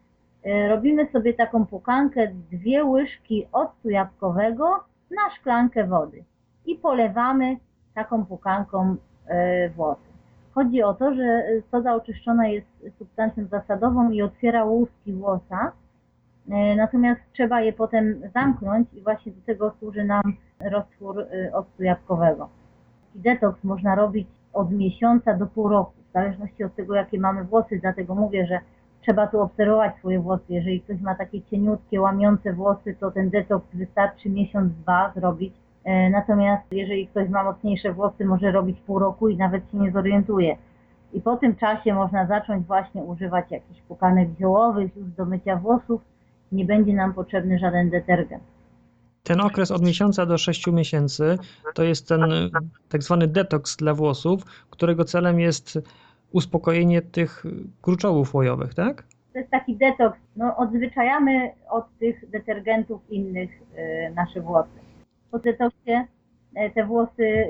e, robimy sobie taką pukankę, dwie łyżki octu jabłkowego na szklankę wody i polewamy taką pukanką e, włosy. Chodzi o to, że soda oczyszczona jest substancją zasadową i otwiera łuski włosa, e, natomiast trzeba je potem zamknąć i właśnie do tego służy nam roztwór e, octu jabłkowego. Detoks można robić od miesiąca do pół roku, w zależności od tego, jakie mamy włosy, dlatego mówię, że trzeba tu obserwować swoje włosy. Jeżeli ktoś ma takie cieniutkie, łamiące włosy, to ten detoks wystarczy miesiąc, dwa zrobić E, natomiast jeżeli ktoś ma mocniejsze włosy, może robić pół roku i nawet się nie zorientuje. I po tym czasie można zacząć właśnie używać jakichś pukanek ziołowych już do mycia włosów. Nie będzie nam potrzebny żaden detergent. Ten okres od miesiąca do sześciu miesięcy to jest ten tak zwany detoks dla włosów, którego celem jest uspokojenie tych gruczołów łojowych, tak? To jest taki detoks. No, odzwyczajamy od tych detergentów innych yy, nasze włosy po detoksie e, te włosy, e,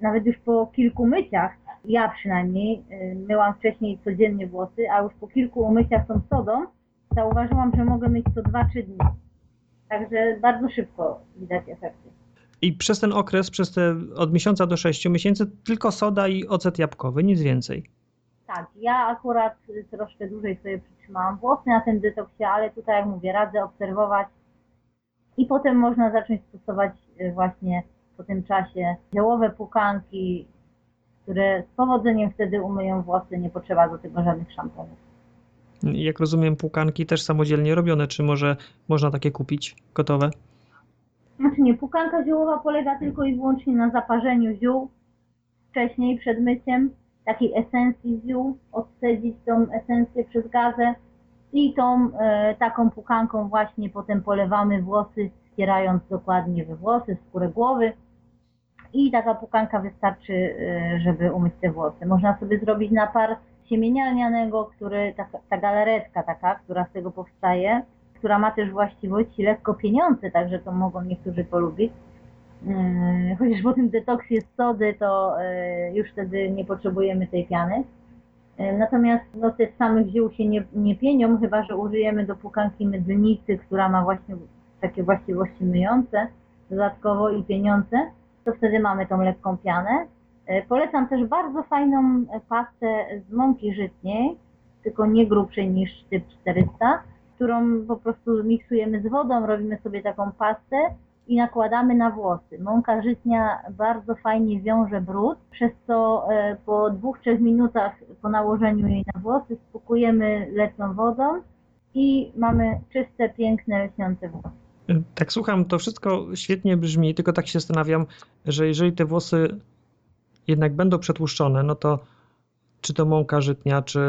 nawet już po kilku myciach, ja przynajmniej myłam wcześniej codziennie włosy, a już po kilku umyciach tą sodą zauważyłam, że mogę myć co 2-3 dni. Także bardzo szybko widać efekty. I przez ten okres, przez te od miesiąca do 6 miesięcy, tylko soda i ocet jabłkowy, nic więcej. Tak, ja akurat troszkę dłużej sobie przytrzymałam włosy na tym detoksie, ale tutaj, jak mówię, radzę obserwować i potem można zacząć stosować y, właśnie po tym czasie ziołowe pukanki, które z powodzeniem wtedy umyją włosy, nie potrzeba do tego żadnych szamponów. Jak rozumiem, pukanki też samodzielnie robione, czy może można takie kupić gotowe? Znaczy nie, pukanka ziołowa polega tylko i wyłącznie na zaparzeniu ziół wcześniej, przed myciem, takiej esencji ziół, odcedzić tą esencję przez gazę, i tą e, taką pukanką właśnie potem polewamy włosy, ścierając dokładnie we włosy, skórę głowy. I taka pukanka wystarczy, e, żeby umyć te włosy. Można sobie zrobić napar siemienia który, ta, ta galaretka taka, która z tego powstaje, która ma też właściwości lekko pieniądze, także to mogą niektórzy polubić. E, chociaż po tym detoksie z sody, to e, już wtedy nie potrzebujemy tej piany. E, natomiast no, te samych ziół się nie, nie pienią, chyba że użyjemy do pukanki mydlnicy, która ma właśnie takie właściwości myjące dodatkowo i pieniądze, to wtedy mamy tą lekką pianę. Polecam też bardzo fajną pastę z mąki żytniej, tylko nie grubszej niż typ 400, którą po prostu miksujemy z wodą, robimy sobie taką pastę i nakładamy na włosy. Mąka żytnia bardzo fajnie wiąże brud, przez co e, po dwóch, trzech minutach po nałożeniu jej na włosy spokujemy letną wodą i mamy czyste, piękne, lśniące włosy. Tak słucham, to wszystko świetnie brzmi, tylko tak się zastanawiam, że jeżeli te włosy jednak będą przetłuszczone, no to czy to mąka żytnia, czy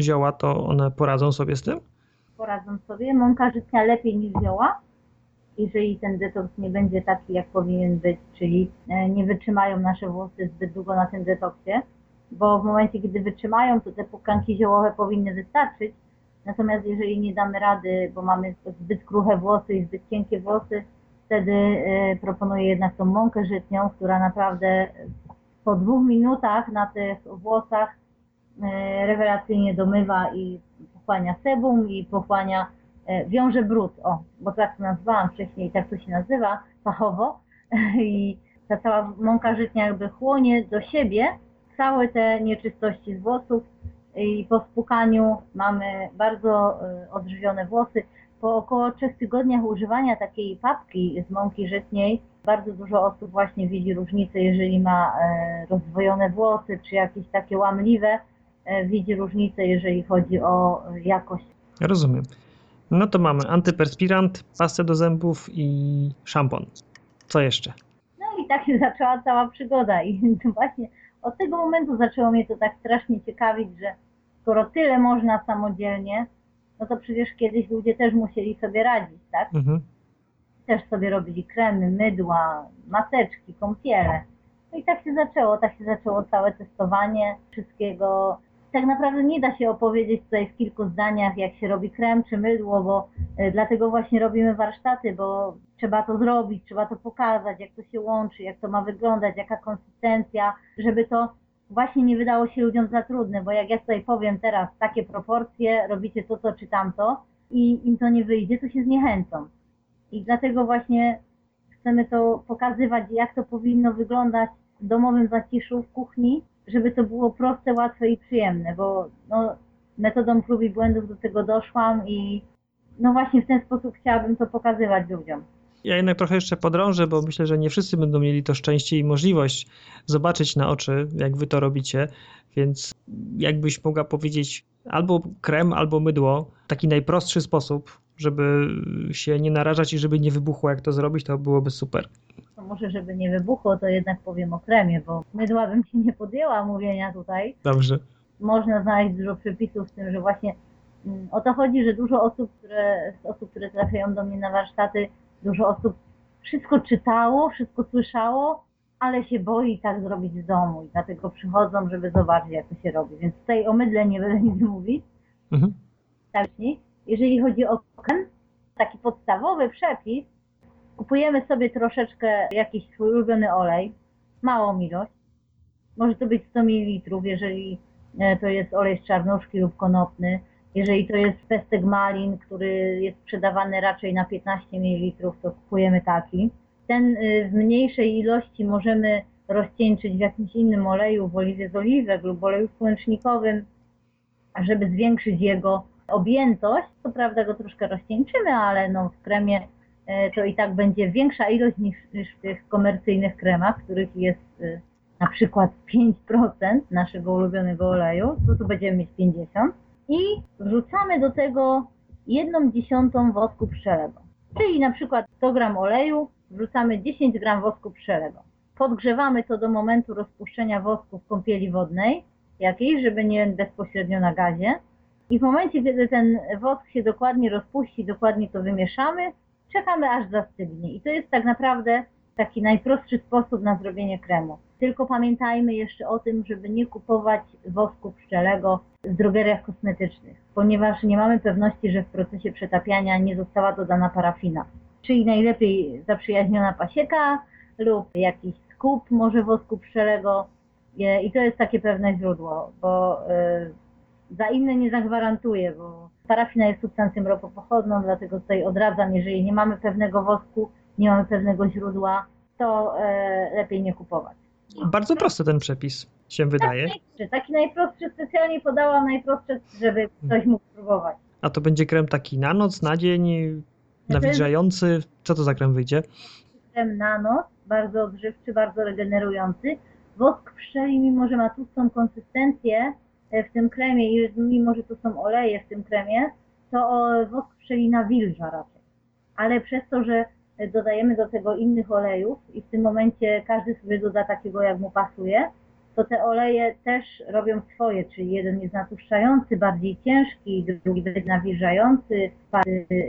zioła, to one poradzą sobie z tym? Poradzą sobie. Mąka żytnia lepiej niż zioła, jeżeli ten detoks nie będzie taki, jak powinien być, czyli e, nie wytrzymają nasze włosy zbyt długo na tym detoksie, bo w momencie, kiedy wytrzymają, to te płkanki ziołowe powinny wystarczyć, natomiast jeżeli nie damy rady, bo mamy zbyt kruche włosy i zbyt cienkie włosy, wtedy e, proponuję jednak tą mąkę żytnią, która naprawdę po dwóch minutach na tych włosach e, rewelacyjnie domywa i pochłania sebum i pochłania, wiąże brud, o, bo tak to nazwałam wcześniej, tak to się nazywa fachowo i ta cała mąka żytnia jakby chłonie do siebie całe te nieczystości z włosów i po spłukaniu mamy bardzo e, odżywione włosy. Po około trzech tygodniach używania takiej papki z mąki żytniej bardzo dużo osób właśnie widzi różnicę, jeżeli ma e, rozdwojone włosy, czy jakieś takie łamliwe, e, widzi różnicę, jeżeli chodzi o jakość. Rozumiem. No to mamy antyperspirant, pastę do zębów i szampon. Co jeszcze? No i tak się zaczęła cała przygoda i właśnie od tego momentu zaczęło mnie to tak strasznie ciekawić, że skoro tyle można samodzielnie, no to przecież kiedyś ludzie też musieli sobie radzić, tak? Mhm też sobie robili kremy, mydła, maseczki, kąpiele. No i tak się zaczęło, tak się zaczęło całe testowanie wszystkiego. Tak naprawdę nie da się opowiedzieć tutaj w kilku zdaniach, jak się robi krem czy mydło, bo y, dlatego właśnie robimy warsztaty, bo trzeba to zrobić, trzeba to pokazać, jak to się łączy, jak to ma wyglądać, jaka konsystencja, żeby to właśnie nie wydało się ludziom za trudne, bo jak ja tutaj powiem teraz takie proporcje, robicie to, to czy tamto i im to nie wyjdzie, to się zniechęcą. I dlatego właśnie chcemy to pokazywać, jak to powinno wyglądać w domowym zaciszu, w kuchni, żeby to było proste, łatwe i przyjemne, bo no, metodą prób i błędów do tego doszłam i no właśnie w ten sposób chciałabym to pokazywać ludziom. Ja jednak trochę jeszcze podrążę, bo myślę, że nie wszyscy będą mieli to szczęście i możliwość zobaczyć na oczy, jak wy to robicie, więc jakbyś mogła powiedzieć albo krem, albo mydło, taki najprostszy sposób, żeby się nie narażać i żeby nie wybuchło, jak to zrobić, to byłoby super. To może, żeby nie wybuchło, to jednak powiem o kremie, bo mydła bym się nie podjęła mówienia tutaj. Dobrze. Można znaleźć dużo przepisów w tym, że właśnie mm, o to chodzi, że dużo osób, które, z osób, które trafiają do mnie na warsztaty, dużo osób wszystko czytało, wszystko słyszało, ale się boi tak zrobić w domu i dlatego przychodzą, żeby zobaczyć, jak to się robi. Więc tutaj o mydle nie będę nic mówić. Mhm. Tak, jeżeli chodzi o krem, taki podstawowy przepis, kupujemy sobie troszeczkę jakiś swój ulubiony olej, małą ilość. Może to być 100 ml, jeżeli e, to jest olej z czarnuszki lub konopny. Jeżeli to jest pestek malin, który jest sprzedawany raczej na 15 ml, to kupujemy taki. Ten e, w mniejszej ilości możemy rozcieńczyć w jakimś innym oleju, w oliwie z oliwek lub oleju słonecznikowym, żeby zwiększyć jego objętość. Co prawda go troszkę rozcieńczymy, ale no w kremie to i tak będzie większa ilość niż, niż w tych komercyjnych kremach, których jest e, na przykład 5% naszego ulubionego oleju, to tu będziemy mieć 50 i wrzucamy do tego jedną dziesiątą wosku pszczelego. Czyli na przykład 100 gram oleju wrzucamy 10 gram wosku pszczelego. Podgrzewamy to do momentu rozpuszczenia wosku w kąpieli wodnej jakiejś, żeby nie bezpośrednio na gazie. I w momencie, kiedy ten wosk się dokładnie rozpuści, dokładnie to wymieszamy, czekamy aż zastygnie. I to jest tak naprawdę taki najprostszy sposób na zrobienie kremu. Tylko pamiętajmy jeszcze o tym, żeby nie kupować wosku pszczelego w drogeriach kosmetycznych, ponieważ nie mamy pewności, że w procesie przetapiania nie została dodana parafina. Czyli najlepiej zaprzyjaźniona pasieka lub jakiś skup może wosku pszczelego. I to jest takie pewne źródło, bo y, za inne nie zagwarantuję, bo parafina jest substancją ropopochodną, dlatego tutaj odradzam, jeżeli nie mamy pewnego wosku, nie mamy pewnego źródła, to e, lepiej nie kupować. Bardzo prosty ten przepis się wydaje. Tak, taki najprostszy, specjalnie podałam najprostszy, żeby ktoś mógł spróbować. A to będzie krem taki na noc, na dzień, nawilżający? Co to za krem wyjdzie? Krem na noc, bardzo odżywczy, bardzo regenerujący. Wosk pszczeli, mimo że ma tłustą konsystencję, w tym kremie i mimo, że to są oleje w tym kremie, to wosk pszczeli nawilża raczej. ale przez to, że dodajemy do tego innych olejów i w tym momencie każdy sobie doda takiego, jak mu pasuje, to te oleje też robią swoje, czyli jeden jest natłuszczający, bardziej ciężki, drugi jest nawilżający,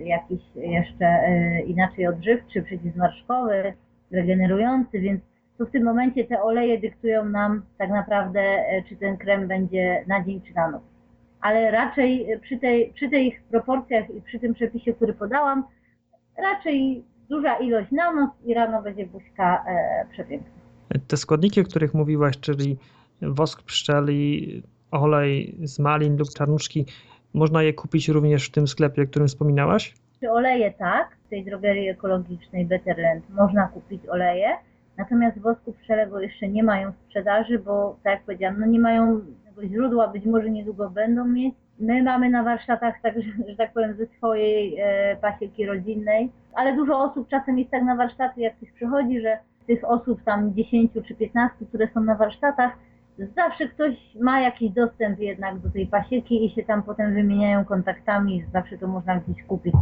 jakiś jeszcze e, inaczej odżywczy, przeciwzmarszkowy, regenerujący, więc to w tym momencie te oleje dyktują nam tak naprawdę, e, czy ten krem będzie na dzień czy na noc. Ale raczej przy, tej, przy tych proporcjach i przy tym przepisie, który podałam, raczej duża ilość na noc i rano będzie buźka e, przepiękna. Te składniki, o których mówiłaś, czyli wosk pszczeli, olej z malin lub czarnuszki, można je kupić również w tym sklepie, o którym wspominałaś? Oleje tak, w tej drogerii ekologicznej Betterland można kupić oleje, natomiast wosku pszczelego jeszcze nie mają sprzedaży, bo tak jak powiedziałam, no nie mają tego źródła, być może niedługo będą mieć. My mamy na warsztatach, tak, że, że tak powiem, ze swojej e, pasieki rodzinnej, ale dużo osób czasem jest tak na warsztaty, jak ktoś przychodzi, że tych osób tam 10 czy 15, które są na warsztatach, zawsze ktoś ma jakiś dostęp jednak do tej pasieki i się tam potem wymieniają kontaktami, zawsze to można gdzieś kupić.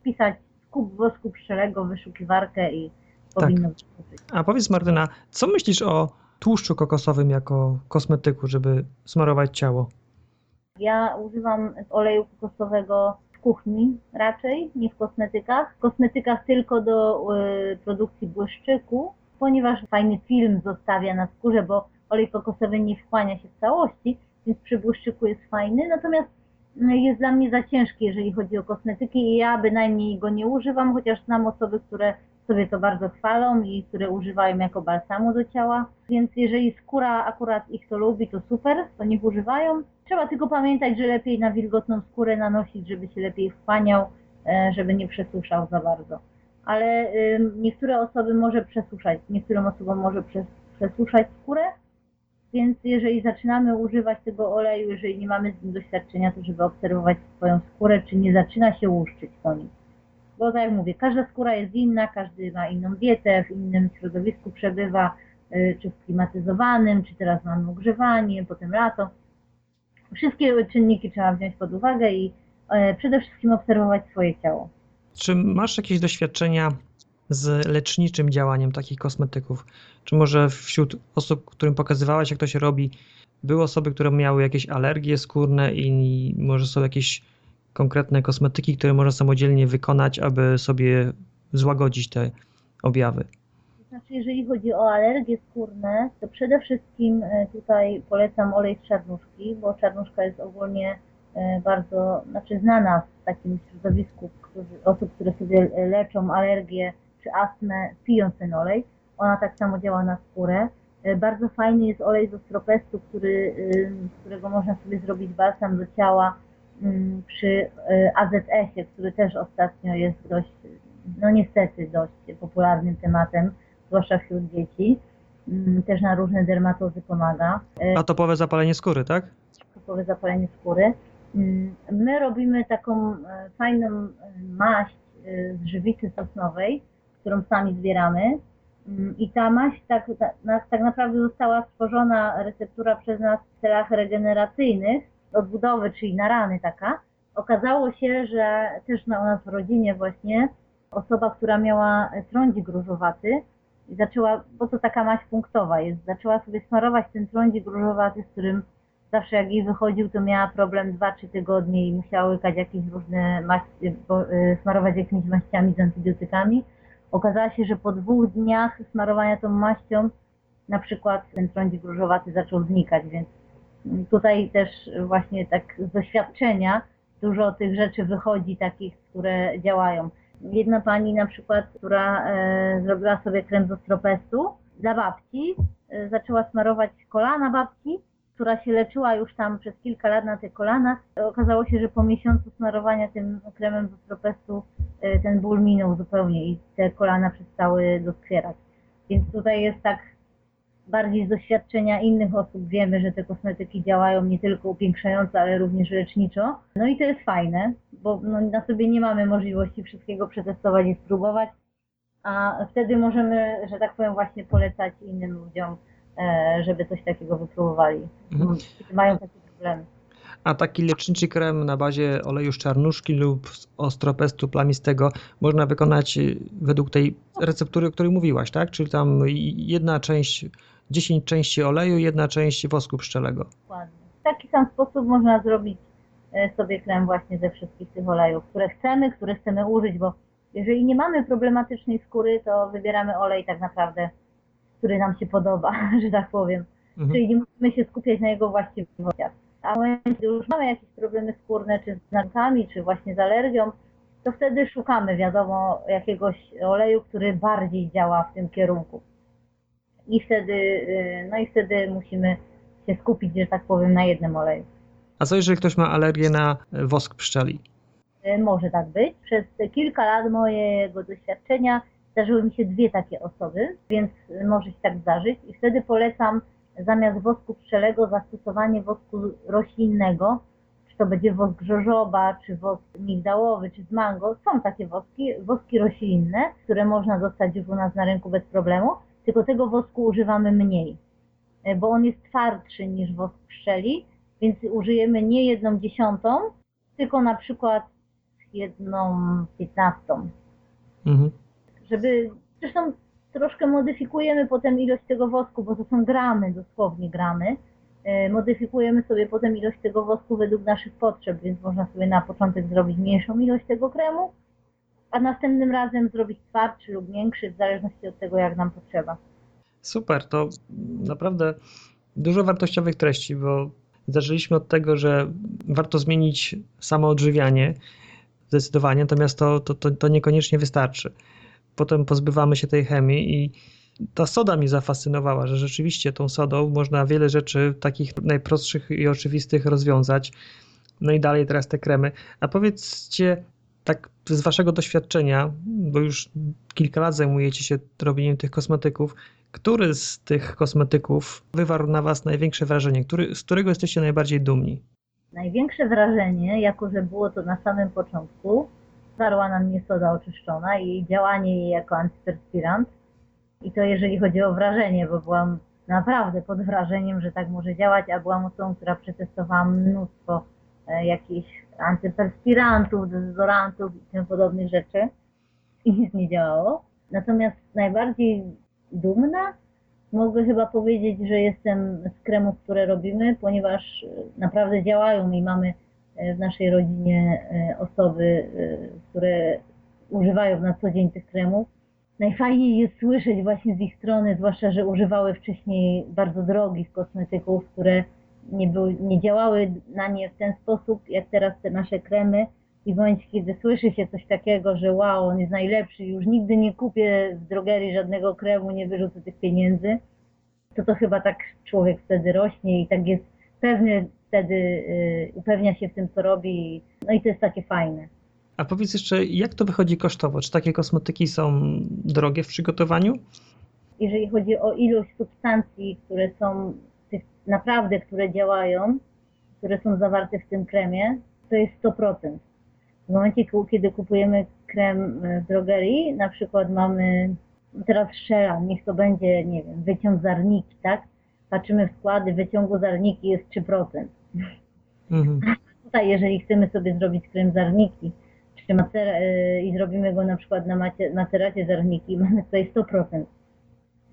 Wpisać skup wosku pszczelego, wyszukiwarkę i tak. powinno być. A powiedz Martyna, co myślisz o tłuszczu kokosowym jako kosmetyku, żeby smarować ciało? Ja używam oleju kokosowego w kuchni raczej, nie w kosmetykach. W kosmetykach tylko do y, produkcji błyszczyku, ponieważ fajny film zostawia na skórze, bo olej kokosowy nie wchłania się w całości, więc przy błyszczyku jest fajny, natomiast no, jest dla mnie za ciężki, jeżeli chodzi o kosmetyki i ja bynajmniej go nie używam, chociaż znam osoby, które sobie to bardzo chwalą i które używają jako balsamu do ciała, więc jeżeli skóra akurat ich to lubi, to super, to niech używają. Trzeba tylko pamiętać, że lepiej na wilgotną skórę nanosić, żeby się lepiej wchłaniał, e, żeby nie przesuszał za bardzo. Ale niektóre osoby może przesuszać, niektórym osobom może przesuszać skórę, więc jeżeli zaczynamy używać tego oleju, jeżeli nie mamy z nim doświadczenia, to żeby obserwować swoją skórę, czy nie zaczyna się łuszczyć po nim. Bo tak jak mówię, każda skóra jest inna, każdy ma inną dietę, w innym środowisku przebywa, y, czy w klimatyzowanym, czy teraz mamy ogrzewanie, potem lato. Wszystkie czynniki trzeba wziąć pod uwagę i e, przede wszystkim obserwować swoje ciało. Czy masz jakieś doświadczenia z leczniczym działaniem takich kosmetyków? Czy może wśród osób, którym pokazywałaś, jak to się robi, były osoby, które miały jakieś alergie skórne i może są jakieś konkretne kosmetyki, które można samodzielnie wykonać, aby sobie złagodzić te objawy? Znaczy, jeżeli chodzi o alergie skórne, to przede wszystkim e, tutaj polecam olej z czarnuszki, bo czarnuszka jest ogólnie e, bardzo, znaczy znana w takim środowisku którzy, osób, które sobie leczą alergię czy astmę, piją ten olej. Ona tak samo działa na skórę. E, bardzo fajny jest olej z ostropestu, który, z którego można sobie zrobić balsam do ciała przy AZS-ie, który też ostatnio jest dość, no niestety dość popularnym tematem, zwłaszcza wśród dzieci. Mm, też na różne dermatozy pomaga. E, Atopowe zapalenie skóry, tak? Atopowe zapalenie skóry. Mm, my robimy taką e, fajną maść z żywicy sosnowej, którą sami zbieramy. Mm, I ta maść tak, tak, tak naprawdę została stworzona receptura przez nas w celach regeneracyjnych, odbudowy, czyli na rany taka. Okazało się, że też na nas w rodzinie właśnie osoba, która miała trądzik różowaty i zaczęła, bo to taka maść punktowa jest, zaczęła sobie smarować ten trądzik różowaty, z którym zawsze jak jej wychodził, to miała problem 2-3 tygodnie i musiała łykać jakieś różne maści, y, smarować jakimiś maściami z antybiotykami. Okazało się, że po dwóch dniach smarowania tą maścią na przykład ten trądzik różowaty zaczął znikać, więc tutaj też właśnie tak z doświadczenia dużo tych rzeczy wychodzi takich, które działają. Jedna pani na przykład, która e, zrobiła sobie krem z ostropestu dla babci, e, zaczęła smarować kolana babci, która się leczyła już tam przez kilka lat na te kolana. Okazało się, że po miesiącu smarowania tym kremem z ostropestu e, ten ból minął zupełnie i te kolana przestały doskwierać. Więc tutaj jest tak bardziej z doświadczenia innych osób wiemy, że te kosmetyki działają nie tylko upiększająco, ale również leczniczo. No i to jest fajne, bo no, na sobie nie mamy możliwości wszystkiego przetestować i spróbować, a wtedy możemy, że tak powiem, właśnie polecać innym ludziom, e, żeby coś takiego wypróbowali, mhm. mają takie problemy. A taki leczniczy krem na bazie oleju czarnuszki lub ostropestu plamistego można wykonać według tej receptury, o której mówiłaś, tak? Czyli tam jedna część, 10 części oleju, jedna część wosku pszczelego. Dokładnie. W taki sam sposób można zrobić e, sobie krem właśnie ze wszystkich tych olejów, które chcemy, które chcemy użyć, bo jeżeli nie mamy problematycznej skóry, to wybieramy olej tak naprawdę, który nam się podoba, że tak powiem. Mhm. Czyli nie musimy się skupiać na jego właściwościach. A w momencie, gdy już mamy jakieś problemy skórne, czy z narkami, czy właśnie z alergią, to wtedy szukamy, wiadomo, jakiegoś oleju, który bardziej działa w tym kierunku. I wtedy, y, no i wtedy musimy się skupić, że tak powiem, na jednym oleju. A co jeżeli ktoś ma alergię na wosk pszczeli? Y, może tak być. Przez kilka lat mojego doświadczenia zdarzyły mi się dwie takie osoby, więc może się tak zdarzyć. I wtedy polecam zamiast wosku pszczelego zastosowanie wosku roślinnego, czy to będzie wosk żożoba, czy wosk migdałowy, czy z mango. Są takie woski, woski roślinne, które można dostać już u nas na rynku bez problemu, tylko tego wosku używamy mniej, e, bo on jest twardszy niż wosk pszczeli, więc użyjemy nie jedną dziesiątą, tylko na przykład jedną piętnastą. Mhm. Żeby, zresztą troszkę modyfikujemy potem ilość tego wosku, bo to są gramy, dosłownie gramy. E, modyfikujemy sobie potem ilość tego wosku według naszych potrzeb, więc można sobie na początek zrobić mniejszą ilość tego kremu, a następnym razem zrobić twardszy lub większy, w zależności od tego, jak nam potrzeba. Super, to naprawdę dużo wartościowych treści, bo zaczęliśmy od tego, że warto zmienić samo odżywianie, zdecydowanie, natomiast to, to, to, to niekoniecznie wystarczy potem pozbywamy się tej chemii i ta soda mi zafascynowała, że rzeczywiście tą sodą można wiele rzeczy takich najprostszych i oczywistych rozwiązać. No i dalej teraz te kremy. A powiedzcie, tak z waszego doświadczenia, bo już kilka lat zajmujecie się robieniem tych kosmetyków, który z tych kosmetyków wywarł na was największe wrażenie? Który, z którego jesteście najbardziej dumni? Największe wrażenie, jako że było to na samym początku, Zwarła na mnie soda oczyszczona i działanie jej jako antyperspirant. I to jeżeli chodzi o wrażenie, bo byłam naprawdę pod wrażeniem, że tak może działać, a byłam osobą, która przetestowała mnóstwo jakichś antyperspirantów, dezodorantów i tym podobnych rzeczy i nic nie działało. Natomiast najbardziej dumna mogę chyba powiedzieć, że jestem z kremów, które robimy, ponieważ naprawdę działają i mamy w naszej rodzinie e, osoby, e, które używają na co dzień tych kremów. Najfajniej jest słyszeć właśnie z ich strony, zwłaszcza, że używały wcześniej bardzo drogich kosmetyków, które nie, były, nie działały na nie w ten sposób, jak teraz te nasze kremy. I w momencie, kiedy słyszy się coś takiego, że wow, on jest najlepszy, już nigdy nie kupię w drogerii żadnego kremu, nie wyrzucę tych pieniędzy, to to chyba tak człowiek wtedy rośnie i tak jest pewny wtedy y, upewnia się w tym, co robi. No i to jest takie fajne. A powiedz jeszcze, jak to wychodzi kosztowo? Czy takie kosmetyki są drogie w przygotowaniu? Jeżeli chodzi o ilość substancji, które są naprawdę, które działają, które są zawarte w tym kremie, to jest 100%. W momencie, kiedy kupujemy krem w drogerii, na przykład mamy teraz szela, niech to będzie, nie wiem, wyciąg zarniki, tak? Patrzymy w składy, wyciągu zarniki jest 3%. Mhm. Tutaj, jeżeli chcemy sobie zrobić krem zarniki, czy macera, yy, i zrobimy go na przykład na macie, maceracie zarniki, mamy tutaj 100%.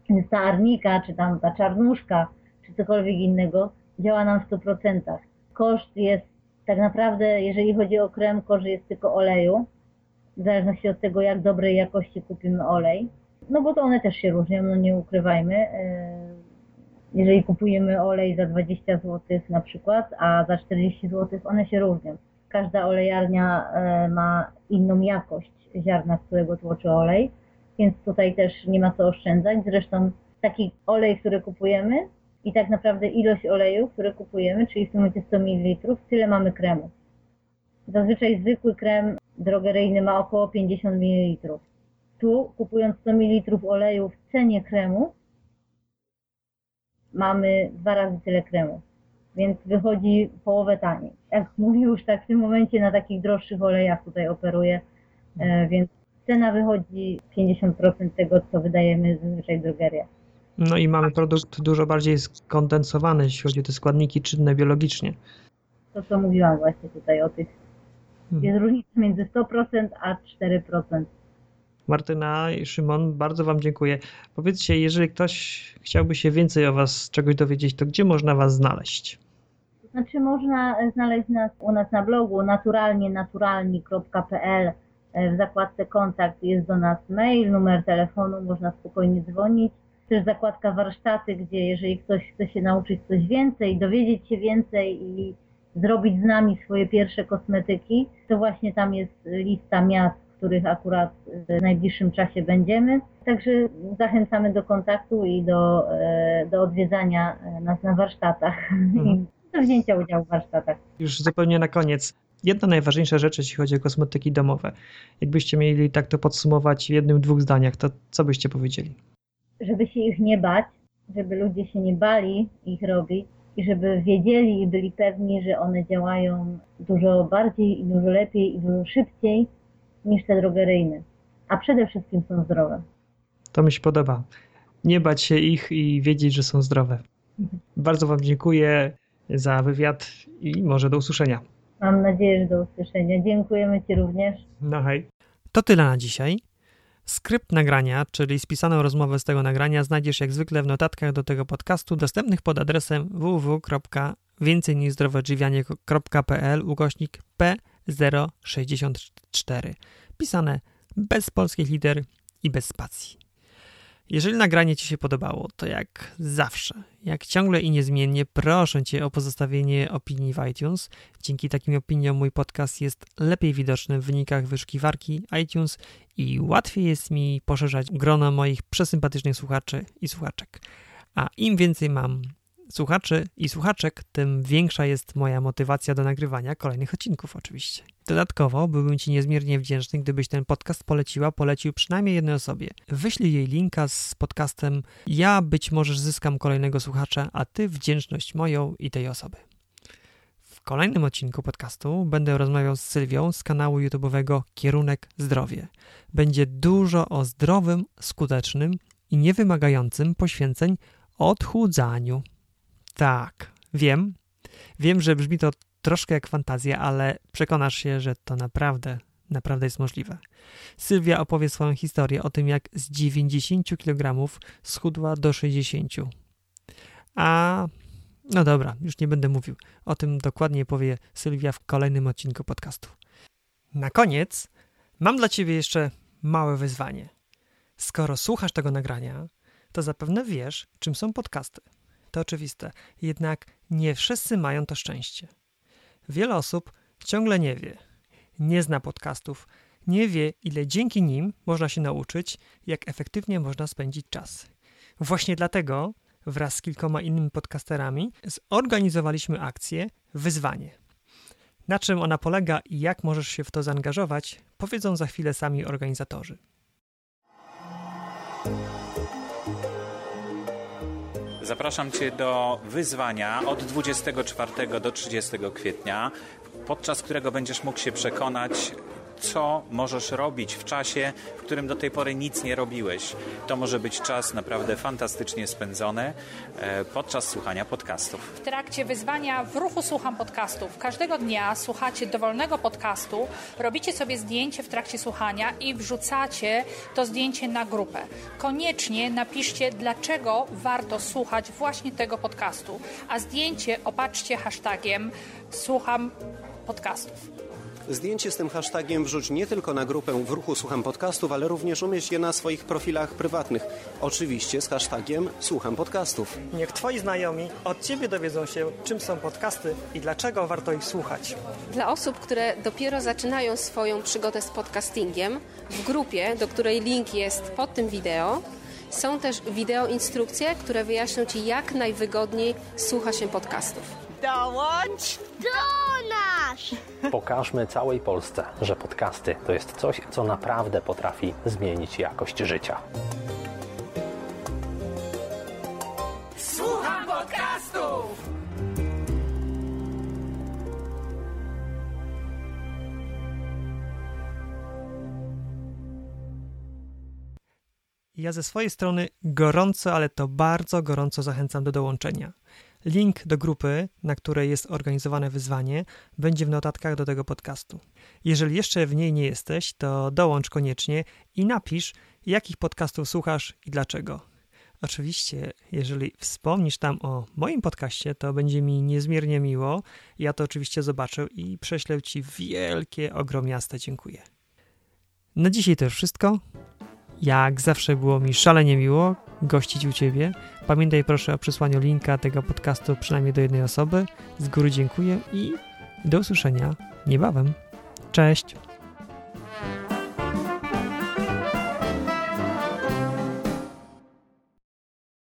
Więc ta arnika, czy tam ta czarnuszka, czy cokolwiek innego, działa nam w 100%. Koszt jest tak naprawdę, jeżeli chodzi o krem, koszt jest tylko oleju, w zależności od tego, jak dobrej jakości kupimy olej. No bo to one też się różnią, no nie ukrywajmy. Yy, jeżeli kupujemy olej za 20 zł na przykład, a za 40 zł, one się różnią. Każda olejarnia e, ma inną jakość ziarna, z którego tłoczy olej, więc tutaj też nie ma co oszczędzać. Zresztą taki olej, który kupujemy i tak naprawdę ilość oleju, który kupujemy, czyli w tym momencie 100 ml, tyle mamy kremu. Zazwyczaj zwykły krem drogeryjny ma około 50 ml. Tu kupując 100 ml oleju w cenie kremu, mamy dwa razy tyle kremu, więc wychodzi połowę taniej. Jak mówię już tak w tym momencie na takich droższych olejach tutaj operuję, e, więc cena wychodzi 50% tego, co wydajemy zazwyczaj w drogeriach. No i mamy produkt dużo bardziej skondensowany, jeśli chodzi o te składniki czynne biologicznie. to, co mówiłam właśnie tutaj o tych. Hmm. Jest różnica między 100% a 4%. Martyna i Szymon, bardzo Wam dziękuję. Powiedzcie, jeżeli ktoś chciałby się więcej o Was czegoś dowiedzieć, to gdzie można Was znaleźć? Znaczy można znaleźć nas u nas na blogu naturalnie naturalni.pl w zakładce kontakt jest do nas mail, numer telefonu, można spokojnie dzwonić. Też zakładka warsztaty, gdzie jeżeli ktoś chce się nauczyć coś więcej, dowiedzieć się więcej i zrobić z nami swoje pierwsze kosmetyki, to właśnie tam jest lista miast, w których akurat w najbliższym czasie będziemy. Także zachęcamy do kontaktu i do, e, do odwiedzania nas na warsztatach. Mhm. do wzięcia udziału w warsztatach. Już zupełnie na koniec. Jedna najważniejsza rzecz, jeśli chodzi o kosmetyki domowe. Jakbyście mieli tak to podsumować w jednym, dwóch zdaniach, to co byście powiedzieli? Żeby się ich nie bać, żeby ludzie się nie bali ich robić i żeby wiedzieli i byli pewni, że one działają dużo bardziej i dużo lepiej i dużo szybciej niż te drogeryjne. A przede wszystkim są zdrowe. To mi się podoba. Nie bać się ich i wiedzieć, że są zdrowe. Bardzo Wam dziękuję za wywiad i może do usłyszenia. Mam nadzieję, że do usłyszenia. Dziękujemy Ci również. No hej. To tyle na dzisiaj. Skrypt nagrania, czyli spisaną rozmowę z tego nagrania znajdziesz jak zwykle w notatkach do tego podcastu dostępnych pod adresem www.więcejniżzdrowoodżywianie.pl ukośnik P064. Pisane bez polskich liter i bez spacji. Jeżeli nagranie Ci się podobało, to jak zawsze, jak ciągle i niezmiennie, proszę Cię o pozostawienie opinii w iTunes. Dzięki takim opiniom mój podcast jest lepiej widoczny w wynikach wyszukiwarki iTunes i łatwiej jest mi poszerzać grono moich przesympatycznych słuchaczy i słuchaczek. A im więcej mam słuchaczy i słuchaczek, tym większa jest moja motywacja do nagrywania kolejnych odcinków oczywiście. Dodatkowo byłbym Ci niezmiernie wdzięczny, gdybyś ten podcast poleciła, polecił przynajmniej jednej osobie. Wyślij jej linka z podcastem, ja być może zyskam kolejnego słuchacza, a Ty wdzięczność moją i tej osoby. W kolejnym odcinku podcastu będę rozmawiał z Sylwią z kanału YouTube'owego Kierunek Zdrowie. Będzie dużo o zdrowym, skutecznym i niewymagającym poświęceń odchudzaniu. Tak, wiem. Wiem, że brzmi to troszkę jak fantazja, ale przekonasz się, że to naprawdę, naprawdę jest możliwe. Sylwia opowie swoją historię o tym, jak z 90 kg schudła do 60. A no dobra, już nie będę mówił. O tym dokładnie powie Sylwia w kolejnym odcinku podcastu. Na koniec mam dla ciebie jeszcze małe wyzwanie. Skoro słuchasz tego nagrania, to zapewne wiesz, czym są podcasty. To oczywiste, jednak nie wszyscy mają to szczęście. Wiele osób ciągle nie wie, nie zna podcastów, nie wie, ile dzięki nim można się nauczyć, jak efektywnie można spędzić czas. Właśnie dlatego wraz z kilkoma innymi podcasterami zorganizowaliśmy akcję Wyzwanie. Na czym ona polega i jak możesz się w to zaangażować, powiedzą za chwilę sami organizatorzy. Zapraszam Cię do wyzwania od 24 do 30 kwietnia, podczas którego będziesz mógł się przekonać, co możesz robić w czasie, w którym do tej pory nic nie robiłeś. To może być czas naprawdę fantastycznie spędzony e, podczas słuchania podcastów. W trakcie wyzwania w ruchu słucham podcastów. Każdego dnia słuchacie dowolnego podcastu, robicie sobie zdjęcie w trakcie słuchania i wrzucacie to zdjęcie na grupę. Koniecznie napiszcie, dlaczego warto słuchać właśnie tego podcastu, a zdjęcie opatrzcie hashtagiem słucham podcastów. Zdjęcie z tym hashtagiem wrzuć nie tylko na grupę w ruchu Słucham Podcastów, ale również umieść je na swoich profilach prywatnych. Oczywiście z hashtagiem Słucham Podcastów. Niech Twoi znajomi od Ciebie dowiedzą się, czym są podcasty i dlaczego warto ich słuchać. Dla osób, które dopiero zaczynają swoją przygodę z podcastingiem, w grupie, do której link jest pod tym wideo, są też wideo instrukcje, które wyjaśnią Ci, jak najwygodniej słucha się podcastów. Dołącz do nas! Pokażmy całej Polsce, że podcasty to jest coś, co naprawdę potrafi zmienić jakość życia. Słucham podcastów! Ja ze swojej strony gorąco, ale to bardzo gorąco zachęcam do dołączenia. Link do grupy, na której jest organizowane wyzwanie, będzie w notatkach do tego podcastu. Jeżeli jeszcze w niej nie jesteś, to dołącz koniecznie i napisz, jakich podcastów słuchasz i dlaczego. Oczywiście, jeżeli wspomnisz tam o moim podcaście, to będzie mi niezmiernie miło. Ja to oczywiście zobaczę i prześlę Ci wielkie, ogromiaste dziękuję. Na dzisiaj to już wszystko. Jak zawsze było mi szalenie miło gościć u Ciebie. Pamiętaj proszę o przysłaniu linka tego podcastu przynajmniej do jednej osoby. Z góry dziękuję i do usłyszenia niebawem. Cześć!